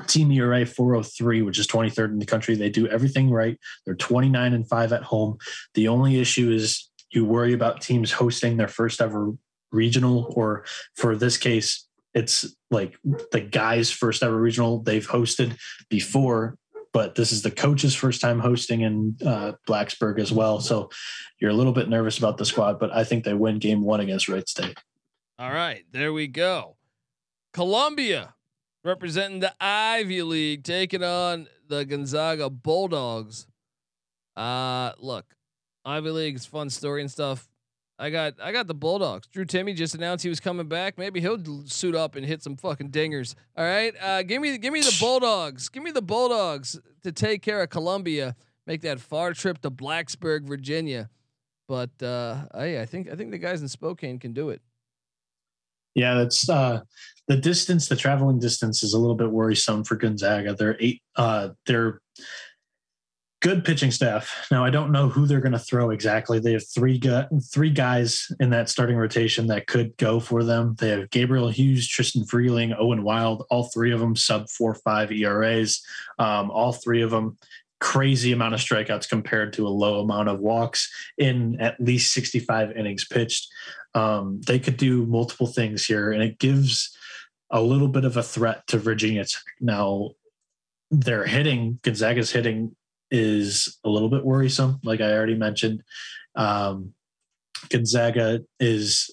team ERA 403, which is 23rd in the country. They do everything right. They're 29 and 5 at home. The only issue is you worry about teams hosting their first ever regional, or for this case, it's like the guys' first ever regional they've hosted before, but this is the coach's first time hosting in uh, Blacksburg as well. So you're a little bit nervous about the squad, but I think they win game one against Wright State. All right, there we go. Columbia representing the Ivy League, taking on the Gonzaga Bulldogs. Uh, look, Ivy League is fun story and stuff. I got I got the Bulldogs. Drew Timme just announced he was coming back. Maybe he'll suit up and hit some fucking dingers. All right, uh, give me give me the Bulldogs. Give me the Bulldogs to take care of Columbia. Make that far trip to Blacksburg, Virginia. But uh, I, I think I think the guys in Spokane can do it. Yeah, that's uh, the distance. The traveling distance is a little bit worrisome for Gonzaga. They're eight. Uh, they're good pitching staff. Now I don't know who they're going to throw exactly. They have three gu- three guys in that starting rotation that could go for them. They have Gabriel Hughes, Trystan Vrieling, Owen Wild. All three of them sub four five ERAs. Um, all three of them crazy amount of strikeouts compared to a low amount of walks in at least 65 innings pitched. Um, they could do multiple things here, and it gives a little bit of a threat to Virginia. Tech. Now, they're hitting Gonzaga's hitting is a little bit worrisome, like I already mentioned. Um, Gonzaga is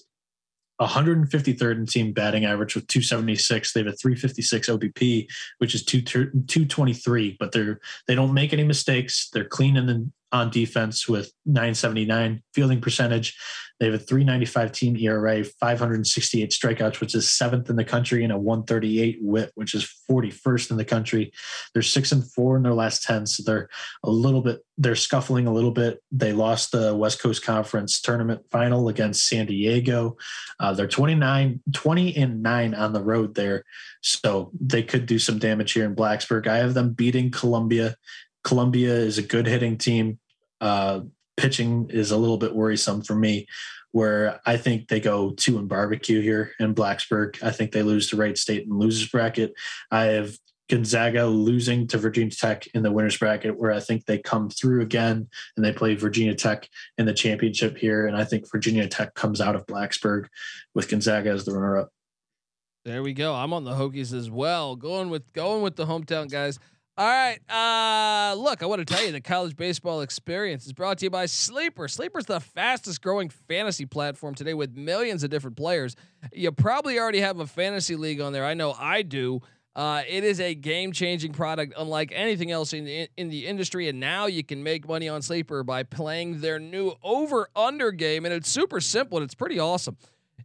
153rd in team batting average with 276. They have a 356 OBP, which is 2, 223, but they're they don't make any mistakes. They're clean in the, on defense with 979 fielding percentage. They have a 395 team ERA, 568 strikeouts, which is seventh in the country, and a 138 whip, which is 41st in the country. They're six and four in their last 10. So they're a little bit, they're scuffling a little bit. They lost the West Coast Conference tournament final against San Diego. Uh, they're 29, 20 and nine on the road there. So they could do some damage here in Blacksburg. I have them beating Columbia. Columbia is a good hitting team. Uh, pitching is a little bit worrisome for me, where I think they go two and barbecue here in Blacksburg. I think they lose to Wright State in losers bracket. I have Gonzaga losing to Virginia Tech in the winners bracket, where I think they come through again and they play Virginia Tech in the championship here. And I think Virginia Tech comes out of Blacksburg with Gonzaga as the runner up. There we go. I'm on the Hokies as well. Going with going with the hometown guys. All right. Uh, look, I want to tell you the college baseball experience is brought to you by Sleeper. Sleeper's the fastest growing fantasy platform today with millions of different players. You probably already have a fantasy league on there. I know I do. Uh, it is a game changing product, unlike anything else in the, in the industry. And now you can make money on Sleeper by playing their new over under game. And it's super simple and it's pretty awesome.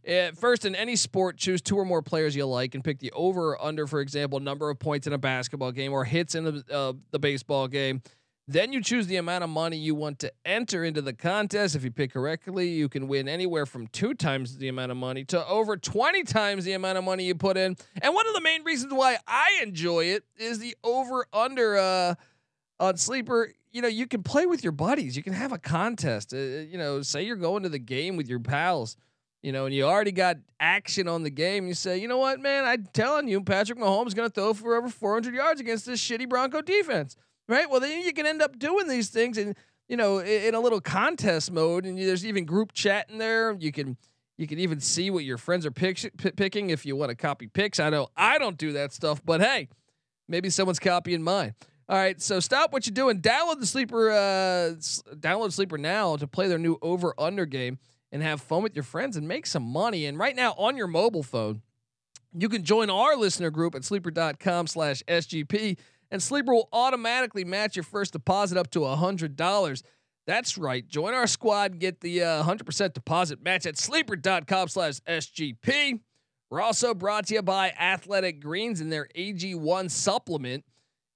Uh, first, in any sport, choose two or more players you like and pick the over or under, for example, number of points in a basketball game or hits in the, uh, the baseball game. Then you choose the amount of money you want to enter into the contest. If you pick correctly, you can win anywhere from two times the amount of money to over 20 times the amount of money you put in. And one of the main reasons why I enjoy it is the over under uh, on Sleeper. You know, you can play with your buddies, you can have a contest. Uh, you know, say you're going to the game with your pals you know, and you already got action on the game. You say, you know what, man, I'm telling you, Patrick Mahomes is going to throw for over 400 yards against this shitty Bronco defense, right? Well, then you can end up doing these things and you know in, a little contest mode, and there's even group chat in there. You can you can even see what your friends are pick, picking if you want to copy picks. I know I don't do that stuff, but hey, maybe someone's copying mine. All right, so stop what you're doing. Download the sleeper. Uh, download sleeper now to play their new over under game and have fun with your friends and make some money. And right now on your mobile phone, you can join our listener group at sleeper.com slash SGP, and Sleeper will automatically match your first deposit up to a hundred dollars. That's right. Join our squad. Get the uh, 100% deposit match at sleeper.com slash SGP. We're also brought to you by Athletic Greens and their AG1 supplement.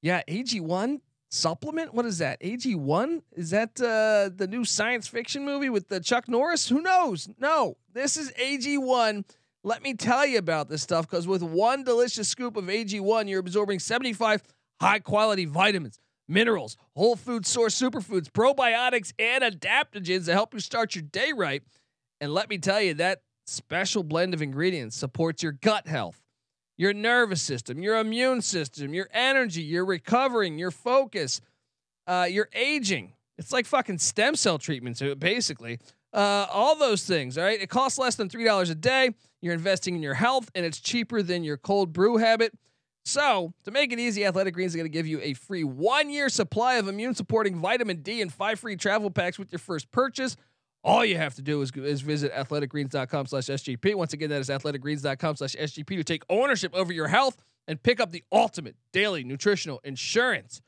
Yeah, AG1 supplement. What is that? AG1? Is that uh, the new science fiction movie with the Chuck Norris? Who knows? No, this is AG1. Let me tell you about this stuff because with one delicious scoop of AG1, you're absorbing 75 high quality vitamins, minerals, whole food source superfoods, probiotics, and adaptogens to help you start your day right. And let me tell you, that special blend of ingredients supports your gut health your nervous system, your immune system, your energy, your recovering, your focus, uh, your aging. It's like fucking stem cell treatments, basically. Uh, all those things, all right? It costs less than $3 a day. You're investing in your health, and it's cheaper than your cold brew habit. So, to make it easy, Athletic Greens is going to give you a free one year supply of immune supporting vitamin D and five free travel packs with your first purchase. All you have to do is, is visit athleticgreens.com slash SGP. Once again, that is athleticgreens.com slash SGP to take ownership over your health and pick up the ultimate daily nutritional insurance.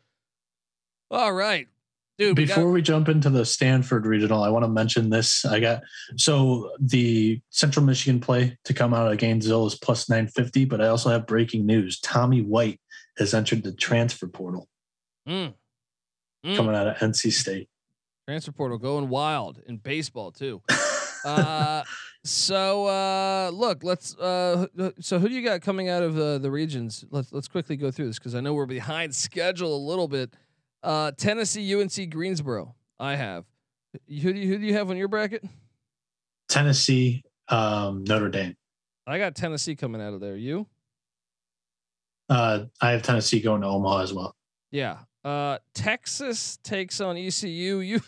All right. Dude, before we, got- we jump into the Stanford regional, I want to mention this. I got so the Central Michigan play to come out of Gainesville is plus 950, but I also have breaking news. Tommy White has entered the transfer portal mm. Mm. coming out of NC State. Transfer portal going wild in baseball too. uh, so uh, look, let's. Uh, so who do you got coming out of uh, the regions? Let's let's quickly go through this because I know we're behind schedule a little bit. Uh, Tennessee, UNC, Greensboro. I have. Who do you who do you have on your bracket? Tennessee, um, Notre Dame. I got Tennessee coming out of there. You? Uh, I have Tennessee going to Omaha as well. Yeah, uh, Texas takes on ECU. You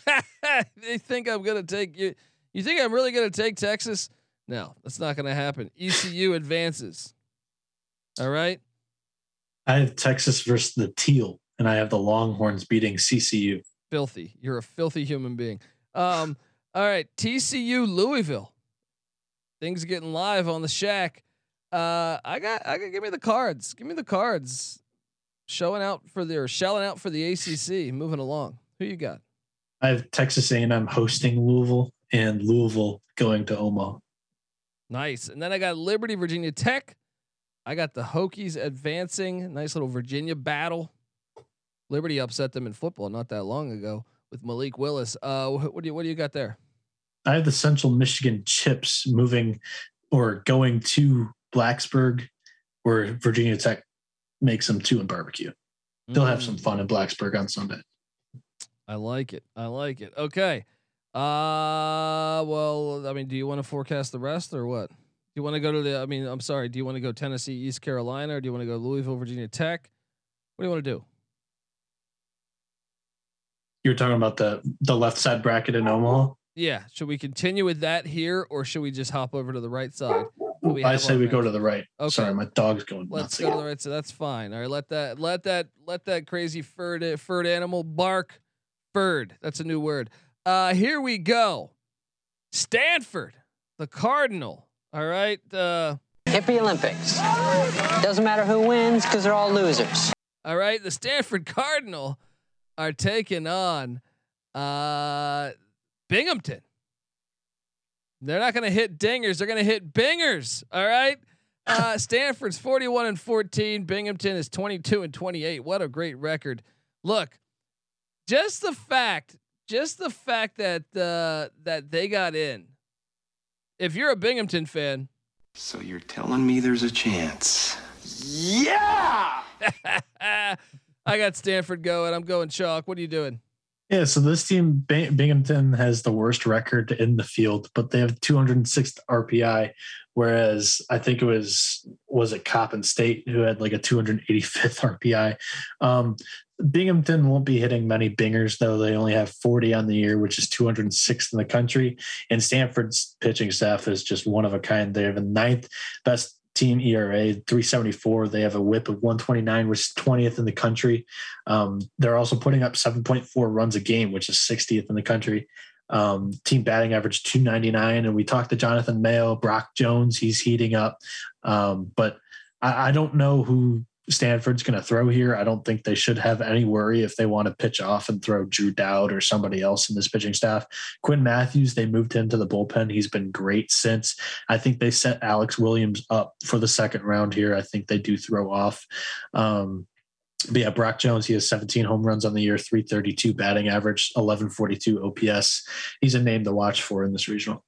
they think I'm gonna take you. You think I'm really gonna take Texas? No, that's not gonna happen. ECU advances. All right. I have Texas versus the Teal, and I have the Longhorns beating CCU. Filthy. You're a filthy human being. Um. all right. TCU Louisville. Things getting live on the shack. Uh, I got. I got. Give me the cards. Give me the cards showing out for their shelling out for the ACC. Moving along, who you got? I have Texas A&M hosting Louisville and Louisville going to Omaha. Nice, and then I got Liberty, Virginia Tech. I got the Hokies advancing. Nice little Virginia battle. Liberty upset them in football not that long ago with Malik Willis. Uh, what do you what do you got there? I have the Central Michigan Chips moving or going to Blacksburg, where Virginia Tech make some two and barbecue. They'll mm. have some fun in Blacksburg on Sunday. I like it. I like it. Okay. Uh well, I mean, do you want to forecast the rest or what? Do you want to go to the I mean, I'm sorry, do you want to go Tennessee, East Carolina, or do you want to go Louisville, Virginia Tech? What do you want to do? You're talking about the the left side bracket in Omaha? Yeah. Should we continue with that here or should we just hop over to the right side? I say we go to the right. Okay. Sorry, my dog's going. Let's go again. to the right. So that's fine. All right, let that let that let that crazy furred furred animal bark. Bird. That's a new word. Uh, here we go. Stanford, the Cardinal. All right. Uh, Hippie Olympics. Doesn't matter who wins because they're all losers. All right, the Stanford Cardinal are taking on uh, Binghamton. They're not going to hit dingers. They're going to hit bingers. All right. Uh, Stanford's 41 and 14. Binghamton is 22 and 28. What a great record. Look, just the fact, just the fact that uh, that they got in. If you're a Binghamton fan, so you're telling me there's a chance? Yeah. I got Stanford going. I'm going chalk. What are you doing? Yeah, so this team, Binghamton, has the worst record in the field, but they have 206 RPI, whereas I think it was was it Coppin State who had like a 285th RPI. Um, Binghamton won't be hitting many bingers though. They only have 40 on the year, which is 206th in the country. And Stanford's pitching staff is just one of a kind. They have a ninth best team ERA 374. They have a whip of 129, which is 20th in the country. Um, they're also putting up 7.4 runs a game, which is 60th in the country. Um, team batting average 299. And we talked to Jonathan Mayo, Brock Jones. He's heating up. Um, but I, I don't know who Stanford's going to throw here. I don't think they should have any worry if they want to pitch off and throw Drew Dowd or somebody else in this pitching staff. Quinn Matthews, they moved him to the bullpen. He's been great since. I think they set Alex Williams up for the second round here. I think they do throw off. Um, but yeah, Brock Jones, he has 17 home runs on the year, 332 batting average, 1142 OPS. He's a name to watch for in this regional.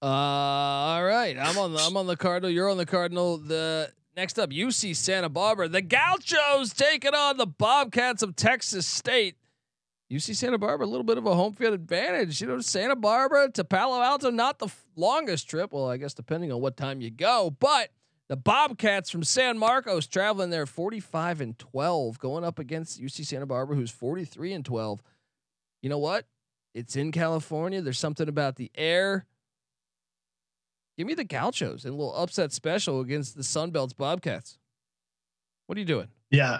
Uh, all right. I'm on the I'm on the Cardinal. You're on the Cardinal. The Next up, UC Santa Barbara. The Gauchos taking on the Bobcats of Texas State. UC Santa Barbara, a little bit of a home field advantage. You know, Santa Barbara to Palo Alto, not the f- longest trip. Well, I guess depending on what time you go, but the Bobcats from San Marcos traveling there 45 and 12, going up against UC Santa Barbara, who's 43 and 12. You know what? It's in California. There's something about the air. Give me the Gauchos and a little upset special against the Sunbelt's Bobcats. What are you doing? Yeah.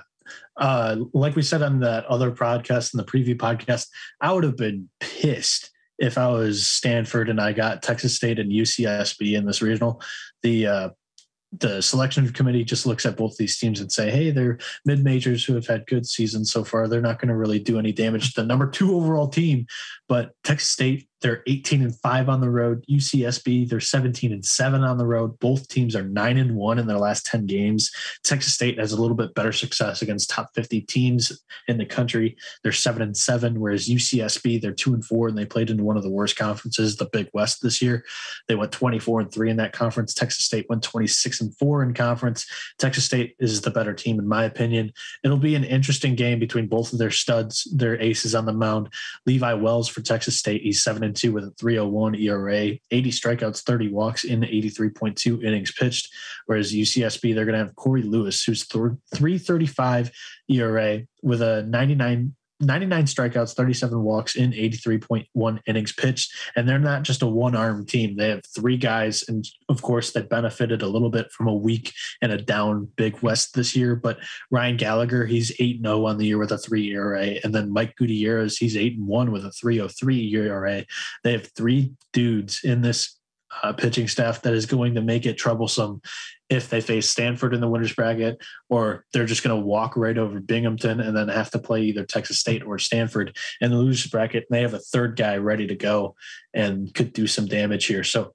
Uh, like we said on that other podcast and the preview podcast, I would have been pissed if I was Stanford and I got Texas State and UCSB in this regional. The uh, the selection committee just looks at both these teams and say, hey, they're mid majors who have had good seasons so far. They're not going to really do any damage to the number two overall team. But Texas State they're 18 and 5 on the road. UCSB, they're 17 and 7 on the road. Both teams are 9 and 1 in their last 10 games. Texas State has a little bit better success against top 50 teams in the country. They're 7 and 7, whereas UCSB, they're 2 and 4, and they played into one of the worst conferences, the Big West, this year. They went 24 and 3 in that conference. Texas State went 26 and 4 in conference. Texas State is the better team, in my opinion. It'll be an interesting game between both of their studs, their aces on the mound. Levi Wells for Texas State, he's 7 and 2 with a 301 ERA, 80 strikeouts, 30 walks in 83.2 innings pitched. Whereas UCSB, they're going to have Corey Lewis, who's th- 335 ERA with a 99 99 strikeouts, 37 walks in 83.1 innings pitched. And they're not just a one arm team. They have three guys. And of course, that benefited a little bit from a weak and a down Big West this year. But Ryan Gallagher, he's 8 0 on the year with a 3 ERA. And then Mike Gutierrez, he's 8 1 with a 303 ERA. They have three dudes in this uh, pitching staff that is going to make it troublesome if they face Stanford in the winners bracket, or they're just going to walk right over Binghamton and then have to play either Texas State or Stanford in the losers bracket. And they have a third guy ready to go and could do some damage here. So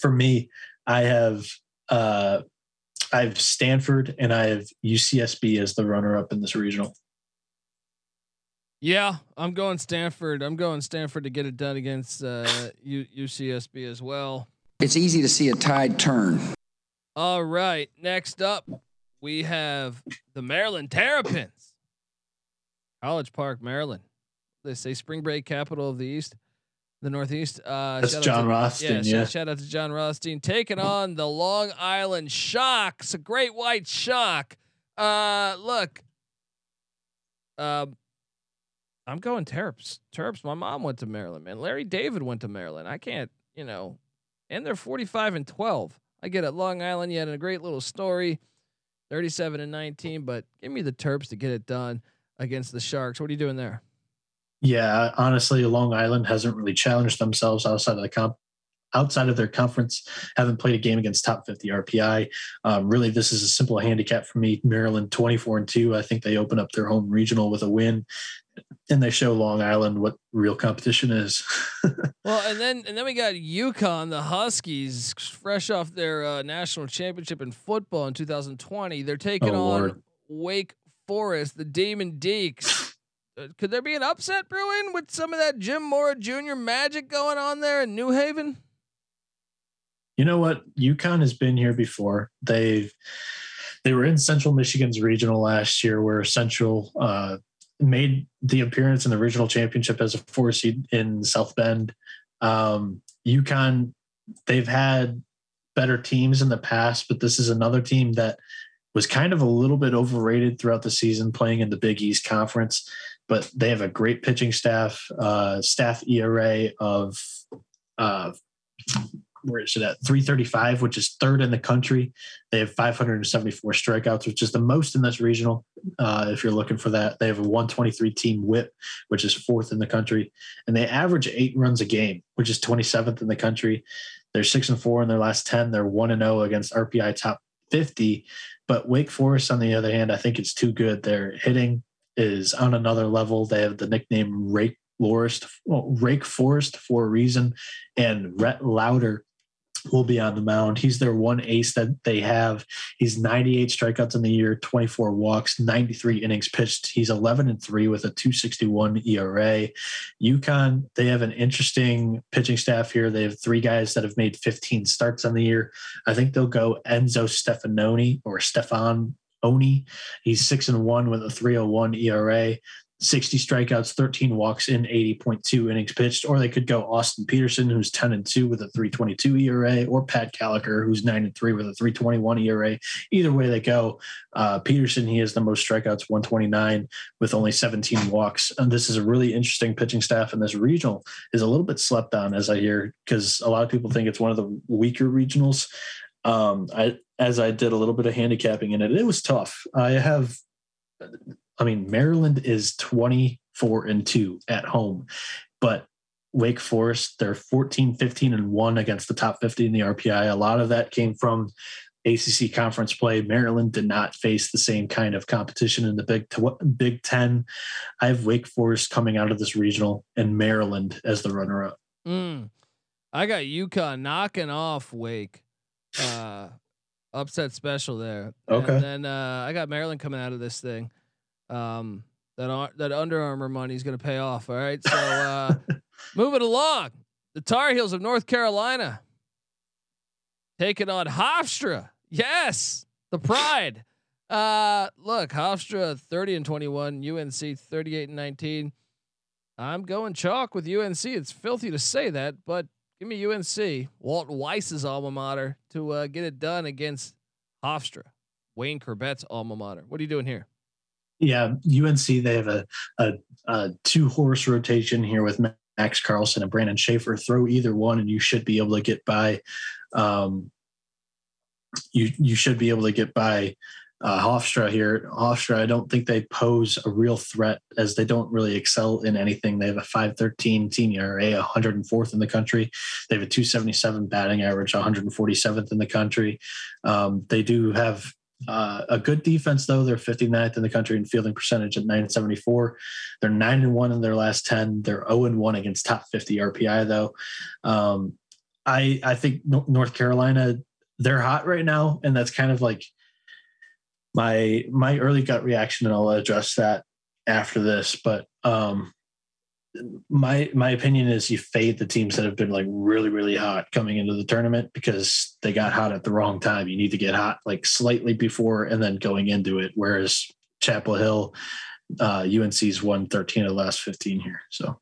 for me, I have uh, I have Stanford and I have UCSB as the runner up in this regional. Yeah, I'm going Stanford. I'm going Stanford to get it done against uh, U- UCSB as well. It's easy to see a tide turn. All right. Next up, we have the Maryland Terrapins. College Park, Maryland. They say spring break capital of the East, the Northeast. Uh, That's John to, Rothstein. Yeah, yeah. Shout out to John Rothstein taking on the Long Island Sharks, a great white shark. Uh, look, um, I'm going Terps. Terps. My mom went to Maryland, man. Larry David went to Maryland. I can't, you know, and they're 45 and 12. I get it. Long Island, you had a great little story, 37 and 19, but give me the Terps to get it done against the Sharks. What are you doing there? Yeah, honestly, Long Island hasn't really challenged themselves outside of the comp outside of their conference, haven't played a game against top 50 RPI. Um, really, this is a simple handicap for me. Maryland 24 and 2. I think they open up their home regional with a win and they show Long Island what real competition is. well, and then and then we got UConn, the Huskies, fresh off their uh, national championship in football in 2020. They're taking oh, on Lord. Wake Forest, the Demon Deacs. Uh, could there be an upset brewing with some of that Jim Mora Jr. magic going on there in New Haven? You know what? UConn has been here before. They've they were in Central Michigan's regional last year, where Central uh, made the appearance in the regional championship as a four seed in South Bend. Um, UConn, they've had better teams in the past, but this is another team that was kind of a little bit overrated throughout the season playing in the Big East Conference. But they have a great pitching staff, uh, staff ERA of uh, where it at 335, which is third in the country. They have 574 strikeouts, which is the most in this regional. Uh, if you're looking for that, they have a 123 team whip, which is fourth in the country, and they average eight runs a game, which is 27th in the country. They're six and four in their last 10. They're one and zero against RPI top 50. But Wake Forest, on the other hand, I think it's too good. Their hitting is on another level. They have the nickname Rake Forest, well, Rake Forest for a reason, and Rhett Lowder will be on the mound. He's their one ace that they have. He's 98 strikeouts in the year, 24 walks, 93 innings pitched. He's 11 and 3 with a 261 ERA. UConn, they have an interesting pitching staff here. They have three guys that have made 15 starts on the year. I think they'll go Enzo Stefanoni or Stefan Oni. He's six and one with a 301 ERA. 60 strikeouts, 13 walks in 80.2 innings pitched, or they could go Austin Peterson, who's 10 and 2 with a 322 ERA, or Pat Gallagher, who's 9 and 3 with a 321 ERA. Either way they go, uh, Peterson, he has the most strikeouts, 129 with only 17 walks. And this is a really interesting pitching staff, and this regional is a little bit slept on, as I hear, because a lot of people think it's one of the weaker regionals. Um, I, as I did a little bit of handicapping in it, it was tough. I have I mean, Maryland is 24 and 2 at home, but Wake Forest, they're 14, 15 and 1 against the top 50 in the RPI. A lot of that came from ACC conference play. Maryland did not face the same kind of competition in the Big Big 10. I have Wake Forest coming out of this regional and Maryland as the runner up. Mm. I got UConn knocking off Wake. Uh, upset special there. Okay. And then uh, I got Maryland coming out of this thing um, that that Under Armour money is going to pay off. All right, so uh, moving along, the Tar Heels of North Carolina taking on Hofstra. Yes, the Pride. Uh, look, Hofstra 30 and 21, UNC 38 and 19. I'm going chalk with UNC. It's filthy to say that, but give me UNC, Walt Weiss's alma mater, to uh, get it done against Hofstra, Wayne Corbett's alma mater. What are you doing here? Yeah, UNC they have a, a, a two horse rotation here with Max Carlson and Brandon Schaefer. Throw either one, and you should be able to get by. Um, you you should be able to get by uh, Hofstra here. Hofstra, I don't think they pose a real threat as they don't really excel in anything. They have a 513 team ERA, 104th in the country. They have a 277 batting average, 147th in the country. Um, they do have uh, a good defense, though. They're 59th in the country in fielding percentage at 974. They're 9 and 1 in their last 10. They're 0 and 1 against top 50 RPI, though. Um, I, I think North Carolina, they're hot right now. And that's kind of like my my early gut reaction, and I'll address that after this. But um, my my opinion is you fade the teams that have been like really really hot coming into the tournament because they got hot at the wrong time. You need to get hot like slightly before and then going into it. Whereas Chapel Hill, uh, UNC's won 13 of the last 15 here. So.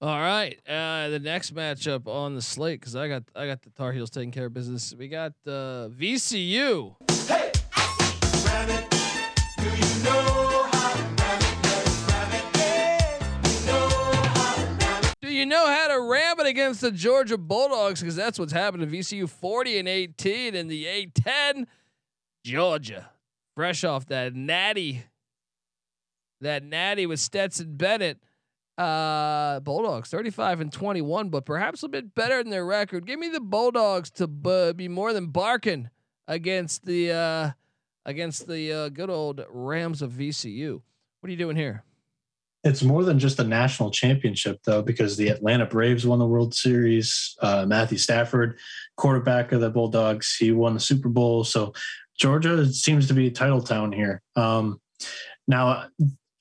All right, uh, the next matchup on the slate because I got I got the Tar Heels taking care of business. We got uh, VCU. Hey, you know how to ram it against the Georgia Bulldogs because that's what's happened to VCU 40 and 18 in the A10. Georgia, fresh off that natty, that natty with Stetson Bennett. Uh, Bulldogs 35 and 21, but perhaps a bit better than their record. Give me the Bulldogs to b- be more than barking against the uh, against the uh, good old Rams of VCU. What are you doing here? It's more than just a national championship, though, because the Atlanta Braves won the World Series. Uh, Matthew Stafford, quarterback of the Bulldogs, he won the Super Bowl. So Georgia seems to be a title town here. Um, now,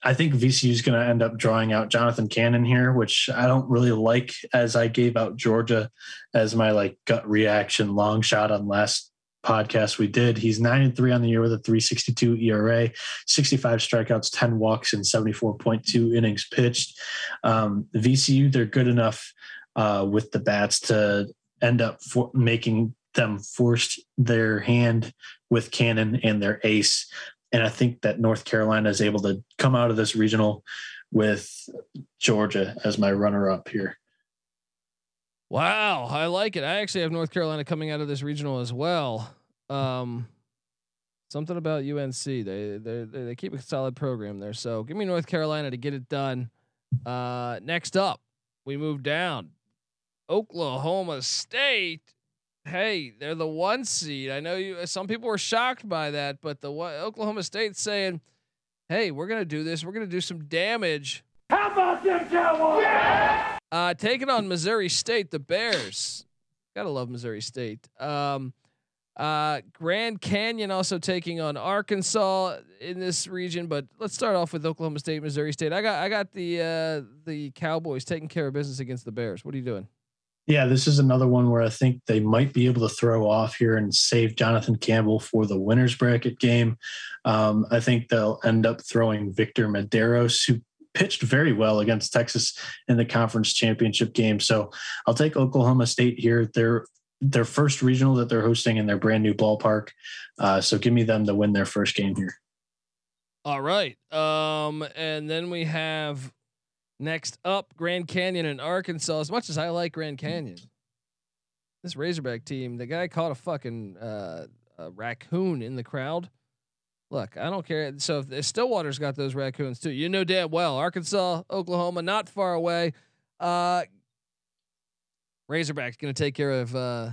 I think VCU is going to end up drawing out Jonathan Cannon here, which I don't really like as I gave out Georgia as my like gut reaction long shot on last podcast we did. He's nine and three on the year with a 362 ERA, 65 strikeouts, 10 walks, and 74.2 innings pitched. Um, VCU, they're good enough uh, with the bats to end up for making them forced their hand with Cannon and their ace. And I think that North Carolina is able to come out of this regional with Georgia as my runner up here. Wow, I like it. I actually have North Carolina coming out of this regional as well. Um, something about UNC. They they they keep a solid program there. So give me North Carolina to get it done. Uh, next up, we move down. Oklahoma State. Hey, they're the one seed. I know you. Some people were shocked by that, but the Oklahoma State saying, "Hey, we're gonna do this. We're gonna do some damage." How about them Cowboys? Yeah! Uh, taking on Missouri State, the Bears. Gotta love Missouri State. Um, uh, Grand Canyon also taking on Arkansas in this region, but let's start off with Oklahoma State, Missouri State. I got I got the uh, the Cowboys taking care of business against the Bears. What are you doing? Yeah, this is another one where I think they might be able to throw off here and save Jonathan Campbell for the winners bracket game. Um, I think they'll end up throwing Victor Mederos, who pitched very well against Texas in the conference championship game. So I'll take Oklahoma State here. They're their first regional that they're hosting in their brand new ballpark. Uh, so give me them to win their first game here. All right. Um, and then we have next up Grand Canyon and Arkansas. As much as I like Grand Canyon, this Razorback team, the guy caught a fucking uh, a raccoon in the crowd. Look, I don't care. So if, Stillwater's got those raccoons too, you know damn well Arkansas, Oklahoma, not far away. Uh, Razorback's going to take care of uh,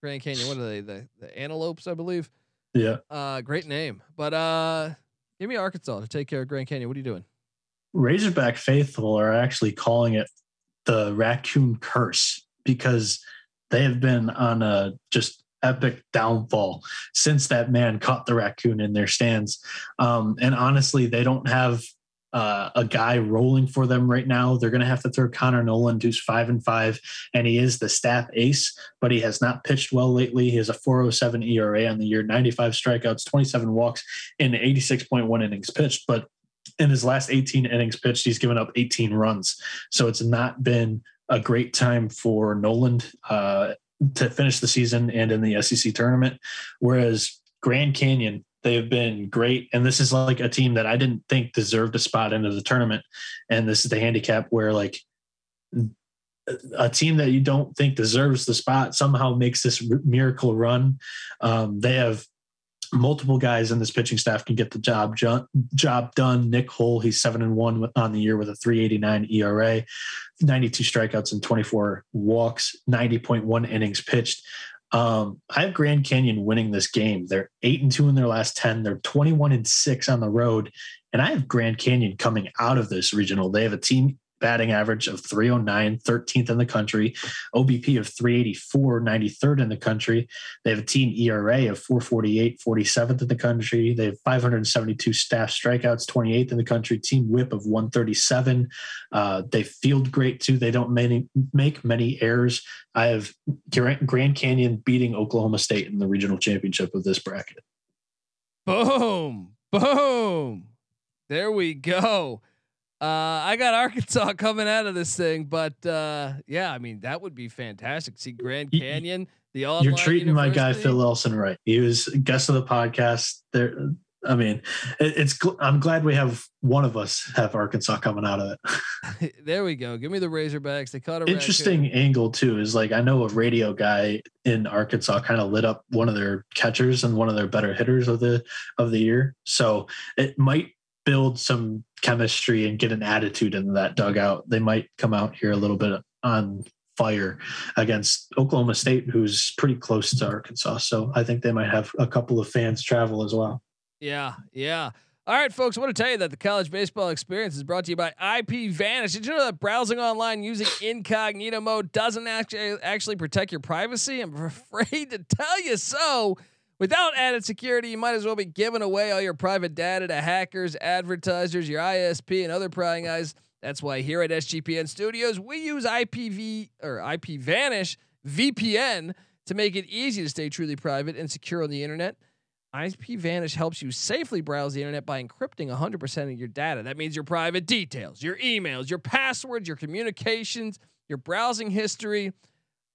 Grand Canyon. What are they? The, the antelopes, I believe. Yeah. Uh, great name. But uh, give me Arkansas to take care of Grand Canyon. What are you doing? Razorback faithful are actually calling it the raccoon curse because they have been on a just epic downfall since that man caught the raccoon in their stands. Um, and honestly, they don't have uh, a guy rolling for them right now. They're going to have to throw Connor Noland, who's five and five, and he is the staff ace, but he has not pitched well lately. He has a 407 ERA on the year, 95 strikeouts, 27 walks, and 86.1 innings pitched. But in his last 18 innings pitched, he's given up 18 runs. So it's not been a great time for Noland. Uh, to finish the season and in the SEC tournament. Whereas Grand Canyon, they have been great. And this is like a team that I didn't think deserved a spot into the tournament. And this is the handicap where like a team that you don't think deserves the spot somehow makes this miracle run. Um, they have multiple guys in this pitching staff can get the job job done. Nick Hull, he's seven and one on the year with a 389 ERA, 92 strikeouts and 24 walks, 90.1 innings pitched. Um, I have Grand Canyon winning this game. They're eight and two in their last 10. They're 21 and six on the road. And I have Grand Canyon coming out of this regional. They have a team batting average of 309, 13th in the country, OBP of 384, 93rd in the country. They have a team ERA of 448, 47th in the country. They have 572 staff strikeouts, 28th in the country, team whip of 137. Uh, they field great too. They don't many, make many errors. I have Grand Canyon beating Oklahoma State in the regional championship of this bracket. Boom, boom. There we go. Uh, I got Arkansas coming out of this thing, but uh, yeah, I mean that would be fantastic. See Grand Canyon, the all. You're treating University. my guy Phil Elson right. He was guest of the podcast. There, I mean, it, it's. I'm glad we have one of us have Arkansas coming out of it. there we go. Give me the Razorbacks. They caught a interesting raccoon. angle too. Is like I know a radio guy in Arkansas kind of lit up one of their catchers and one of their better hitters of the of the year. So it might build some chemistry and get an attitude in that dugout, they might come out here a little bit on fire against Oklahoma State, who's pretty close to Arkansas. So I think they might have a couple of fans travel as well. Yeah, yeah. All right, folks, I want to tell you that the college baseball experience is brought to you by IPVanish. Did you know that browsing online using incognito mode doesn't actually actually protect your privacy? I'm afraid to tell you so. Without added security, you might as well be giving away all your private data to hackers, advertisers, your ISP, and other prying eyes. That's why here at SGPN Studios, we use IPV or IPVanish VPN To make it easy to stay truly private and secure on the internet, IPVanish helps you safely browse the internet by encrypting 100% of your data. That means your private details, your emails, your passwords, your communications, your browsing history,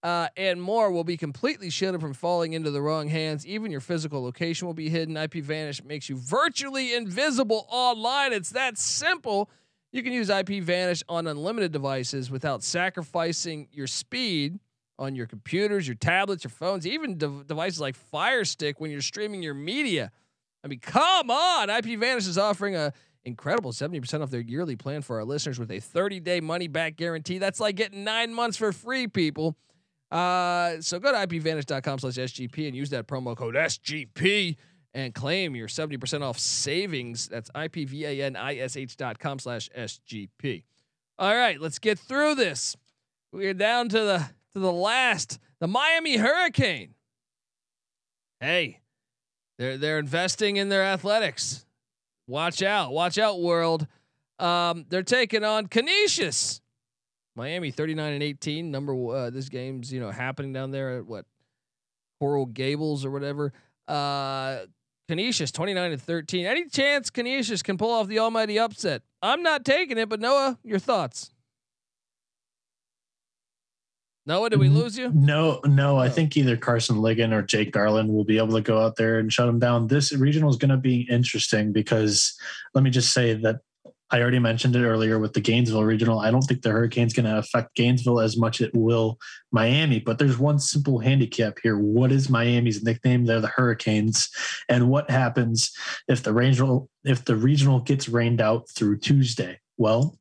uh, and more will be completely shielded from falling into the wrong hands. Even your physical location will be hidden. IPVanish makes you virtually invisible online. It's that simple. You can use IPVanish on unlimited devices without sacrificing your speed on your computers, your tablets, your phones, even de- devices like Fire Stick when you're streaming your media. I mean, come on! IPVanish is offering a incredible 70% off their yearly plan for our listeners with a 30-day money-back guarantee. That's like getting nine months for free, people. Uh, so go to ipvanish.com slash SGP and use that promo code SGP and claim your 70% off savings. That's ipvanish.com slash SGP. All right, let's get through this. We're down to the to the last, the Miami Hurricane. Hey, they're they're investing in their athletics. Watch out, watch out, world. Um, they're taking on Canisius. Miami 39 and 18. Number uh, this game's you know happening down there at what Coral Gables or whatever. Uh, Canisius 29 and 13. Any chance Canisius can pull off the almighty upset? I'm not taking it, but Noah, your thoughts? Noah, did we lose you? No, no. I think either Karson Ligon or Jake Garland will be able to go out there and shut them down. This regional is going to be interesting because let me just say that I already mentioned it earlier with the Gainesville regional. I don't think the Hurricanes going to affect Gainesville as much as it will Miami. But there's one simple handicap here. What is Miami's nickname? They're the Hurricanes. And what happens if the regional if the regional gets rained out through Tuesday? Well,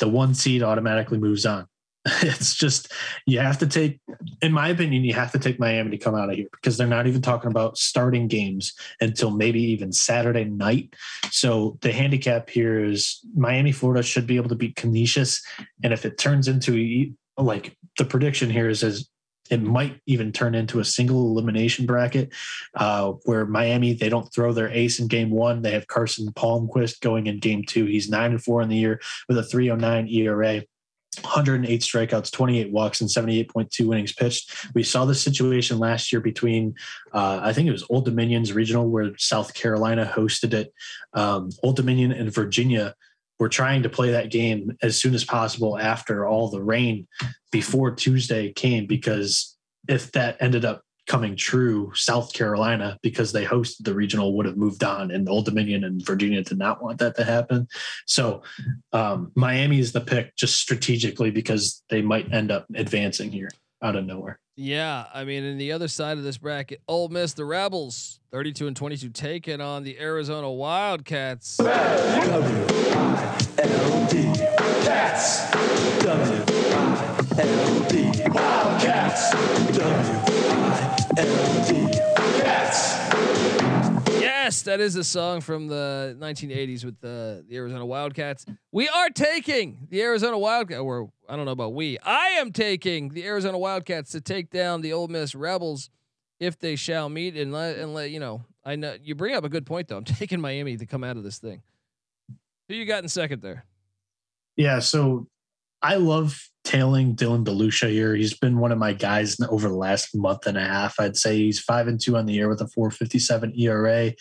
the one seed automatically moves on. it's just you have to take in my opinion you have to take miami to come out of here because they're not even talking about starting games until maybe even saturday night so the handicap here is miami florida should be able to beat canisius and if it turns into like the prediction here is as it might even turn into a single elimination bracket uh, where Miami they don't throw their ace in game one. They have Carson Palmquist going in game two. He's nine and four in the year with a 309 ERA. 108 strikeouts, 28 walks, and 78.2 innings pitched. We saw this situation last year between, uh, I think it was Old Dominion's regional, where South Carolina hosted it. Um, Old Dominion and Virginia were trying to play that game as soon as possible after all the rain before Tuesday came, because if that ended up coming true, South Carolina, because they hosted the regional, would have moved on, and Old Dominion and Virginia did not want that to happen. So um, Miami is the pick just strategically because they might end up advancing here out of nowhere. Yeah, I mean, in the other side of this bracket, Ole Miss, the Rebels, 32 and 22, taking on the Arizona Wildcats. W-I-L-D. Cats. W-I-L-D. Wildcats. W-I-L-D. Yes, that is a song from the 1980s with the, the Arizona Wildcats. We are taking the Arizona Wildcats, or I don't know about we. I am taking the Arizona Wildcats to take down the Ole Miss Rebels if they shall meet and let and let you know. I know you bring up a good point though. I'm taking Miami to come out of this thing. Who you got in second there? Yeah, so I love tailing Dylan DeLucia here. He's been one of my guys over the last month and a half. I'd say he's five and two on the year with a 457 ERA,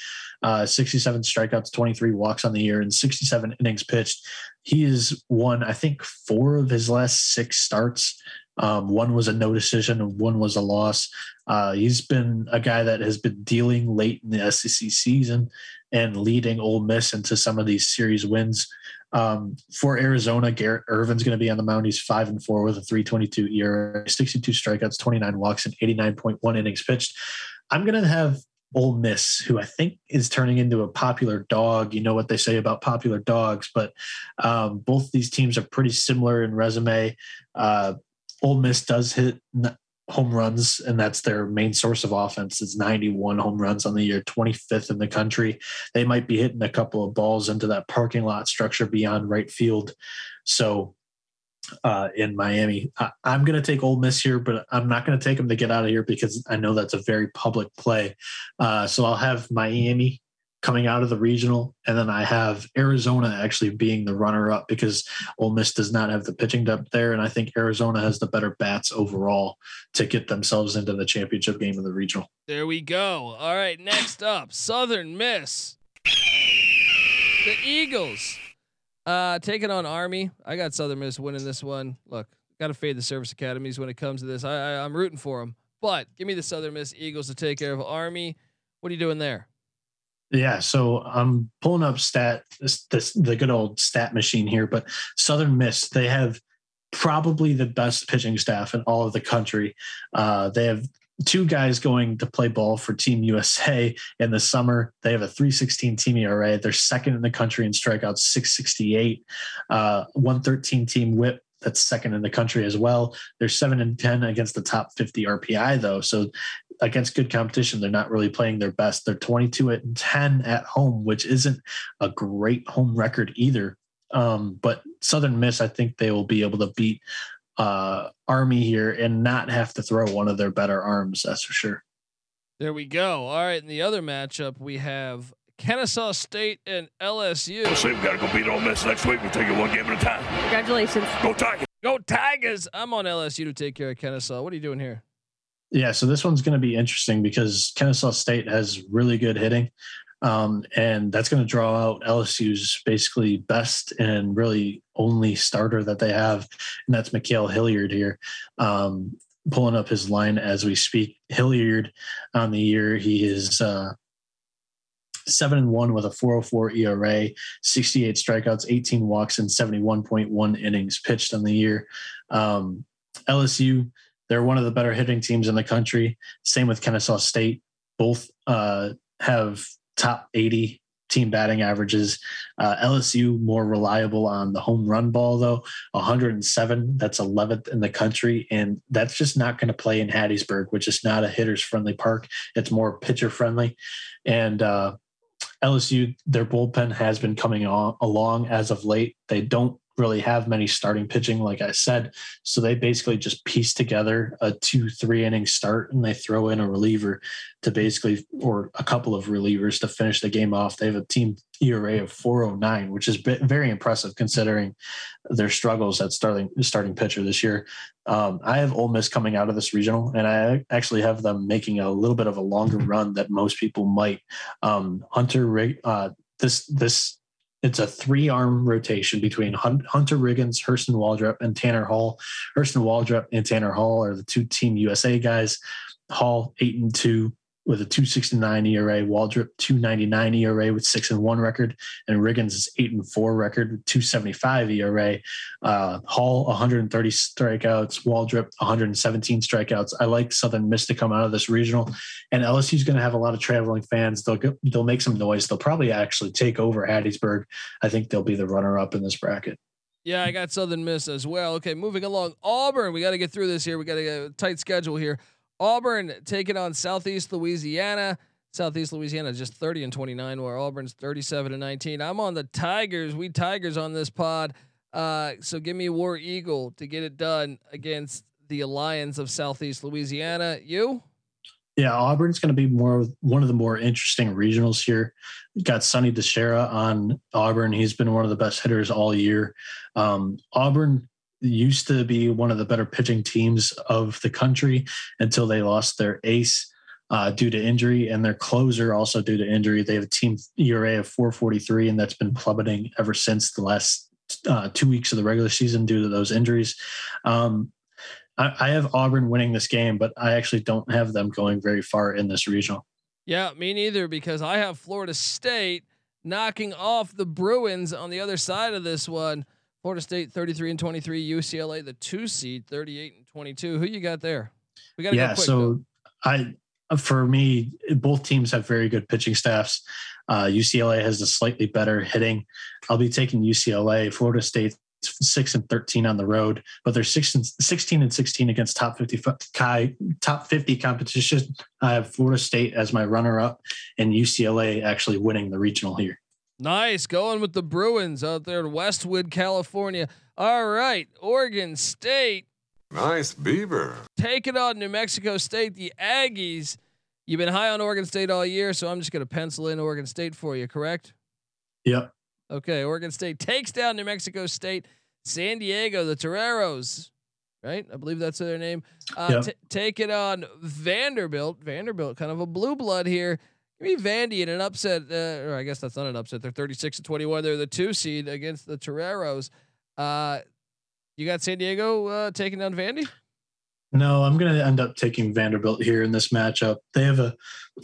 uh, 67 strikeouts, 23 walks on the year, and 67 innings pitched. He has won, I think, four of his last six starts. Um, one was a no decision one was a loss. Uh, he's been a guy that has been dealing late in the SEC season and leading Ole Miss into some of these series wins. Um, for Arizona, Garrett Irvin's going to be on the mound. He's five and four with a 322 ERA, 62 strikeouts, 29 walks, and 89.1 innings pitched. I'm going to have Ole Miss, who I think is turning into a popular dog. You know what they say about popular dogs, but um, both these teams are pretty similar in resume. Uh, Ole Miss does hit home runs, and that's their main source of offense. It's 91 home runs on the year, 25th in the country. They might be hitting a couple of balls into that parking lot structure beyond right field. So uh, in Miami, I, am going to take Ole Miss here, but I'm not going to take them to get out of here because I know that's a very public play. Uh, so I'll have Miami coming out of the regional, and then I have Arizona actually being the runner-up because Ole Miss does not have the pitching depth there, and I think Arizona has the better bats overall to get themselves into the championship game of the regional. There we go. All right, next up, Southern Miss, the Eagles, uh, taking on Army. I got Southern Miss winning this one. Look, got to fade the service academies when it comes to this. I, I I'm rooting for them, but give me the Southern Miss Eagles to take care of Army. What are you doing there? Yeah, so I'm pulling up stat this, this the good old stat machine here, but Southern Miss they have probably the best pitching staff in all of the country. Uh, they have two guys going to play ball for Team USA in the summer. They have a 316 team ERA. They're second in the country in strikeouts, 668, uh, 113 team whip. That's second in the country as well. They're seven and 10 against the top 50 RPI, though. So against good competition, they're not really playing their best. They're 22 and 10 at home, which isn't a great home record either. Um, but Southern Miss, I think they will be able to beat uh, Army here and not have to throw one of their better arms. That's for sure. There we go. All right, in the other matchup, we have Kennesaw State and LSU. We'll see. We got to go beat Ole Miss next week. We'll take it one game at a time. Congratulations. Go Tigers. Go Tigers. I'm on LSU to take care of Kennesaw. What are you doing here? Yeah, so this one's going to be interesting because Kennesaw State has really good hitting. Um, and that's going to draw out LSU's basically best and really only starter that they have, and that's Mikhail Hilliard here. Um, pulling up his line as we speak. Hilliard on the year, he is uh, seven and one with a 404 ERA, 68 strikeouts, 18 walks, and 71.1 innings pitched on the year. Um, LSU, they're one of the better hitting teams in the country. Same with Kennesaw State. Both uh, have top 80 team batting averages. Uh, LSU more reliable on the home run ball though, 107. That's 11th in the country, and that's just not going to play in Hattiesburg, which is not a hitters friendly park. It's more pitcher friendly, and uh, LSU their bullpen has been coming on, along as of late. They don't really have many starting pitching, like I said. So they basically just piece together a two, three inning start and they throw in a reliever to basically, or a couple of relievers to finish the game off. They have a team ERA of 409, which is very impressive considering their struggles at starting starting pitcher this year. Um, I have Ole Miss coming out of this regional, and I actually have them making a little bit of a longer run that most people might. Um, Hunter, uh, this this it's a three arm rotation between Hunter Riggins, Hurston Waldrep, and Tanner Hall. Hurston Waldrep and Tanner Hall are the two Team USA guys. Hall eight and two, with a 269 ERA, Waldrep 299 ERA with six and one record, and Riggins eight and four record with 275 ERA. Uh, Hall 130 strikeouts, Waldrep 117 strikeouts. I like Southern Miss to come out of this regional, and LSU is going to have a lot of traveling fans. They'll go, they'll make some noise. They'll probably actually take over Hattiesburg. I think they'll be the runner up in this bracket. Yeah, I got Southern Miss as well. Okay, moving along. Auburn, we got to get through this here. We got a tight schedule here. Auburn taking on Southeast Louisiana. Southeast Louisiana just 30 and 29, where Auburn's 37 and 19. I'm on the Tigers. We Tigers on this pod. Uh, so give me War Eagle to get it done against the Alliance of Southeast Louisiana. You? Yeah, Auburn's going to be more one of the more interesting regionals here. You got Sonny DiChiara on Auburn. He's been one of the best hitters all year. Um, Auburn used to be one of the better pitching teams of the country until they lost their ace uh, due to injury and their closer also due to injury. They have a team ERA of 443, and that's been plummeting ever since the last uh, two weeks of the regular season due to those injuries. Um, I, I have Auburn winning this game, but I actually don't have them going very far in this regional. Yeah, me neither, because I have Florida State knocking off the Bruins on the other side of this one. Florida State 33 and 23, UCLA the 2 seed 38 and 22. Who you got there? We got to Yeah, go quick, so though. I for me both teams have very good pitching staffs. Uh, UCLA has a slightly better hitting. I'll be taking UCLA. Florida State 6 and 13 on the road, but they're 6 and 16 and 16 against top 50 top 50 competition. I have Florida State as my runner up and UCLA actually winning the regional here. Nice. Going with the Bruins out there in Westwood, California. All right. Oregon State. Nice beaver. Taking on New Mexico State. The Aggies. You've been high on Oregon State all year, so I'm just going to pencil in Oregon State for you. Correct? Yep. Okay. Oregon State takes down New Mexico State. San Diego, the Toreros, right? I believe that's their name. Uh, Yep. t- take it on Vanderbilt. Vanderbilt, kind of a blue blood here. Give me Vandy in an upset, uh, or I guess that's not an upset. They're 36 to 21. They're the two seed against the Toreros. Uh, you got San Diego uh, taking down Vandy? No, I'm going to end up taking Vanderbilt here in this matchup. They have a,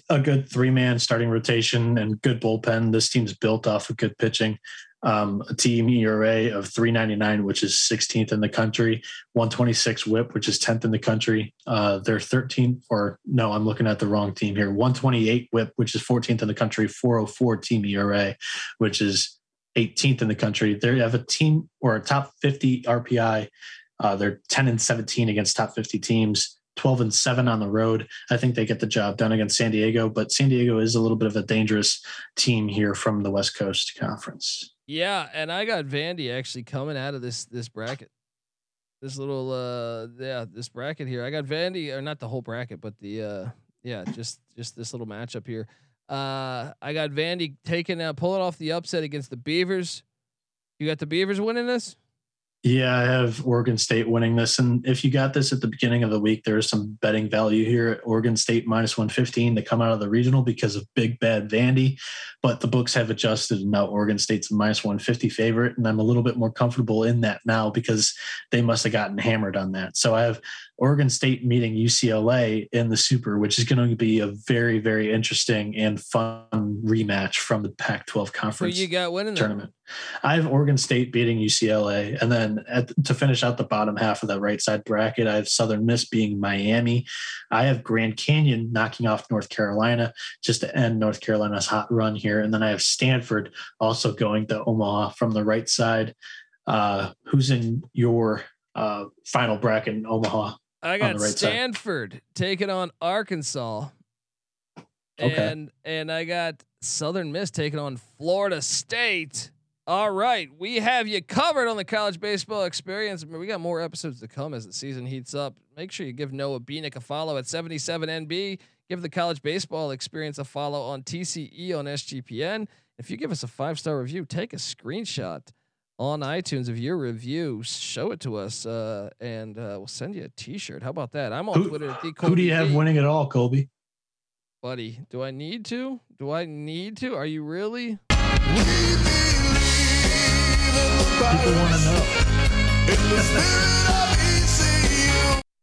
a good three man starting rotation and good bullpen. This team's built off of good pitching. Um, a team ERA of 399, which is 16th in the country, 126 whip, which is 10th in the country. Uh, they're 13th, or no, I'm looking at the wrong team here. 128 whip, which is 14th in the country, 404 team ERA, which is 18th in the country. They have a team or a top 50 RPI uh, they're 10 and 17 against top 50 teams, 12 and 7 on the road. I think they get the job done against San Diego, but San Diego is a little bit of a dangerous team here from the West Coast Conference. Yeah, and I got Vandy actually coming out of this this bracket. This little uh yeah, this bracket here. I got Vandy or not the whole bracket, but the uh yeah, just just this little matchup here. Uh I got Vandy taking out pulling off the upset against the Beavers. You got the Beavers winning this? Yeah, I have Oregon State winning this. And if you got this at the beginning of the week, there is some betting value here at Oregon State minus 115 to come out of the regional because of big bad Vandy. But the books have adjusted and now Oregon State's minus 150 favorite. And I'm a little bit more comfortable in that now because they must have gotten hammered on that. So I have Oregon State meeting UCLA in the Super, which is going to be a very, very interesting and fun rematch from the Pac 12 Who conference you got winning that? tournament. I have Oregon State beating UCLA, and then at, to finish out the bottom half of that right side bracket, I have Southern Miss being Miami. I have Grand Canyon knocking off North Carolina just to end North Carolina's hot run here, and then I have Stanford also going to Omaha from the right side. Uh, who's in your uh, final bracket in Omaha? I got right side. Stanford taking on Arkansas. Okay. And and I got Southern Miss taking on Florida State. All right, we have you covered on the college baseball experience. We got more episodes to come as the season heats up. Make sure you give Noah Bieniek a follow at 77NB. Give the college baseball experience a follow on TCE on SGPN. If you give us a five star review, take a screenshot on iTunes of your review, show it to us, uh, and uh, we'll send you a T-shirt. How about that? I'm on Who, Twitter. At the who do you have B. winning it all, Colby? buddy? Do I need to? Do I need to? Are you really? People want to know.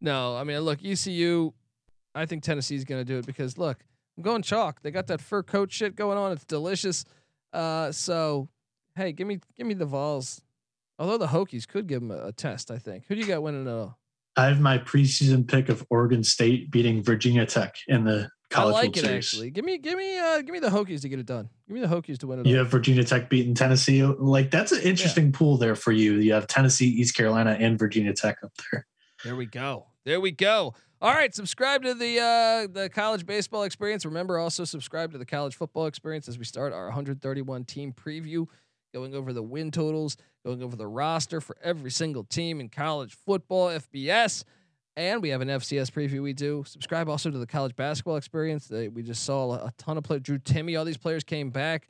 No, I mean, look, ECU. I think Tennessee's going to do it because look, I'm going chalk. They got that fur coat shit going on. It's delicious. Uh, so hey, give me give me the Vols. Although the Hokies could give them a, a test, I think. Who do you got winning it all? I have my preseason pick of Oregon State beating Virginia Tech in the I college like World it Series. actually. Give me give me uh give me the Hokies to get it done. Give me the Hokies to win it You all. have Virginia Tech beating Tennessee. Like that's an interesting pool there for you. You have Tennessee, East Carolina, and Virginia Tech up there. There we go. There we go. All right, subscribe to the uh, the college baseball experience. Remember, also subscribe to the college football experience as we start our 131 team preview, going over the win totals, going over the roster for every single team in college football, FBS, and we have an FCS preview. We do subscribe also to the college basketball experience. We just saw a ton of players. Drew Timme, all these players came back.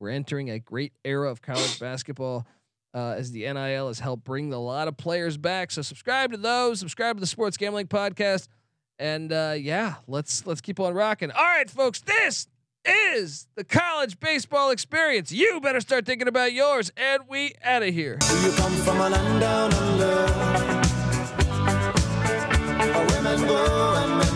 We're entering a great era of college basketball uh, as the NIL has helped bring a lot of players back. So subscribe to those. Subscribe to the Sports Gambling Podcast, and uh, yeah, let's let's keep on rocking. All right, folks, this is the college baseball experience. You better start thinking about yours, and we out of here. Do you come from a land down under? Women go and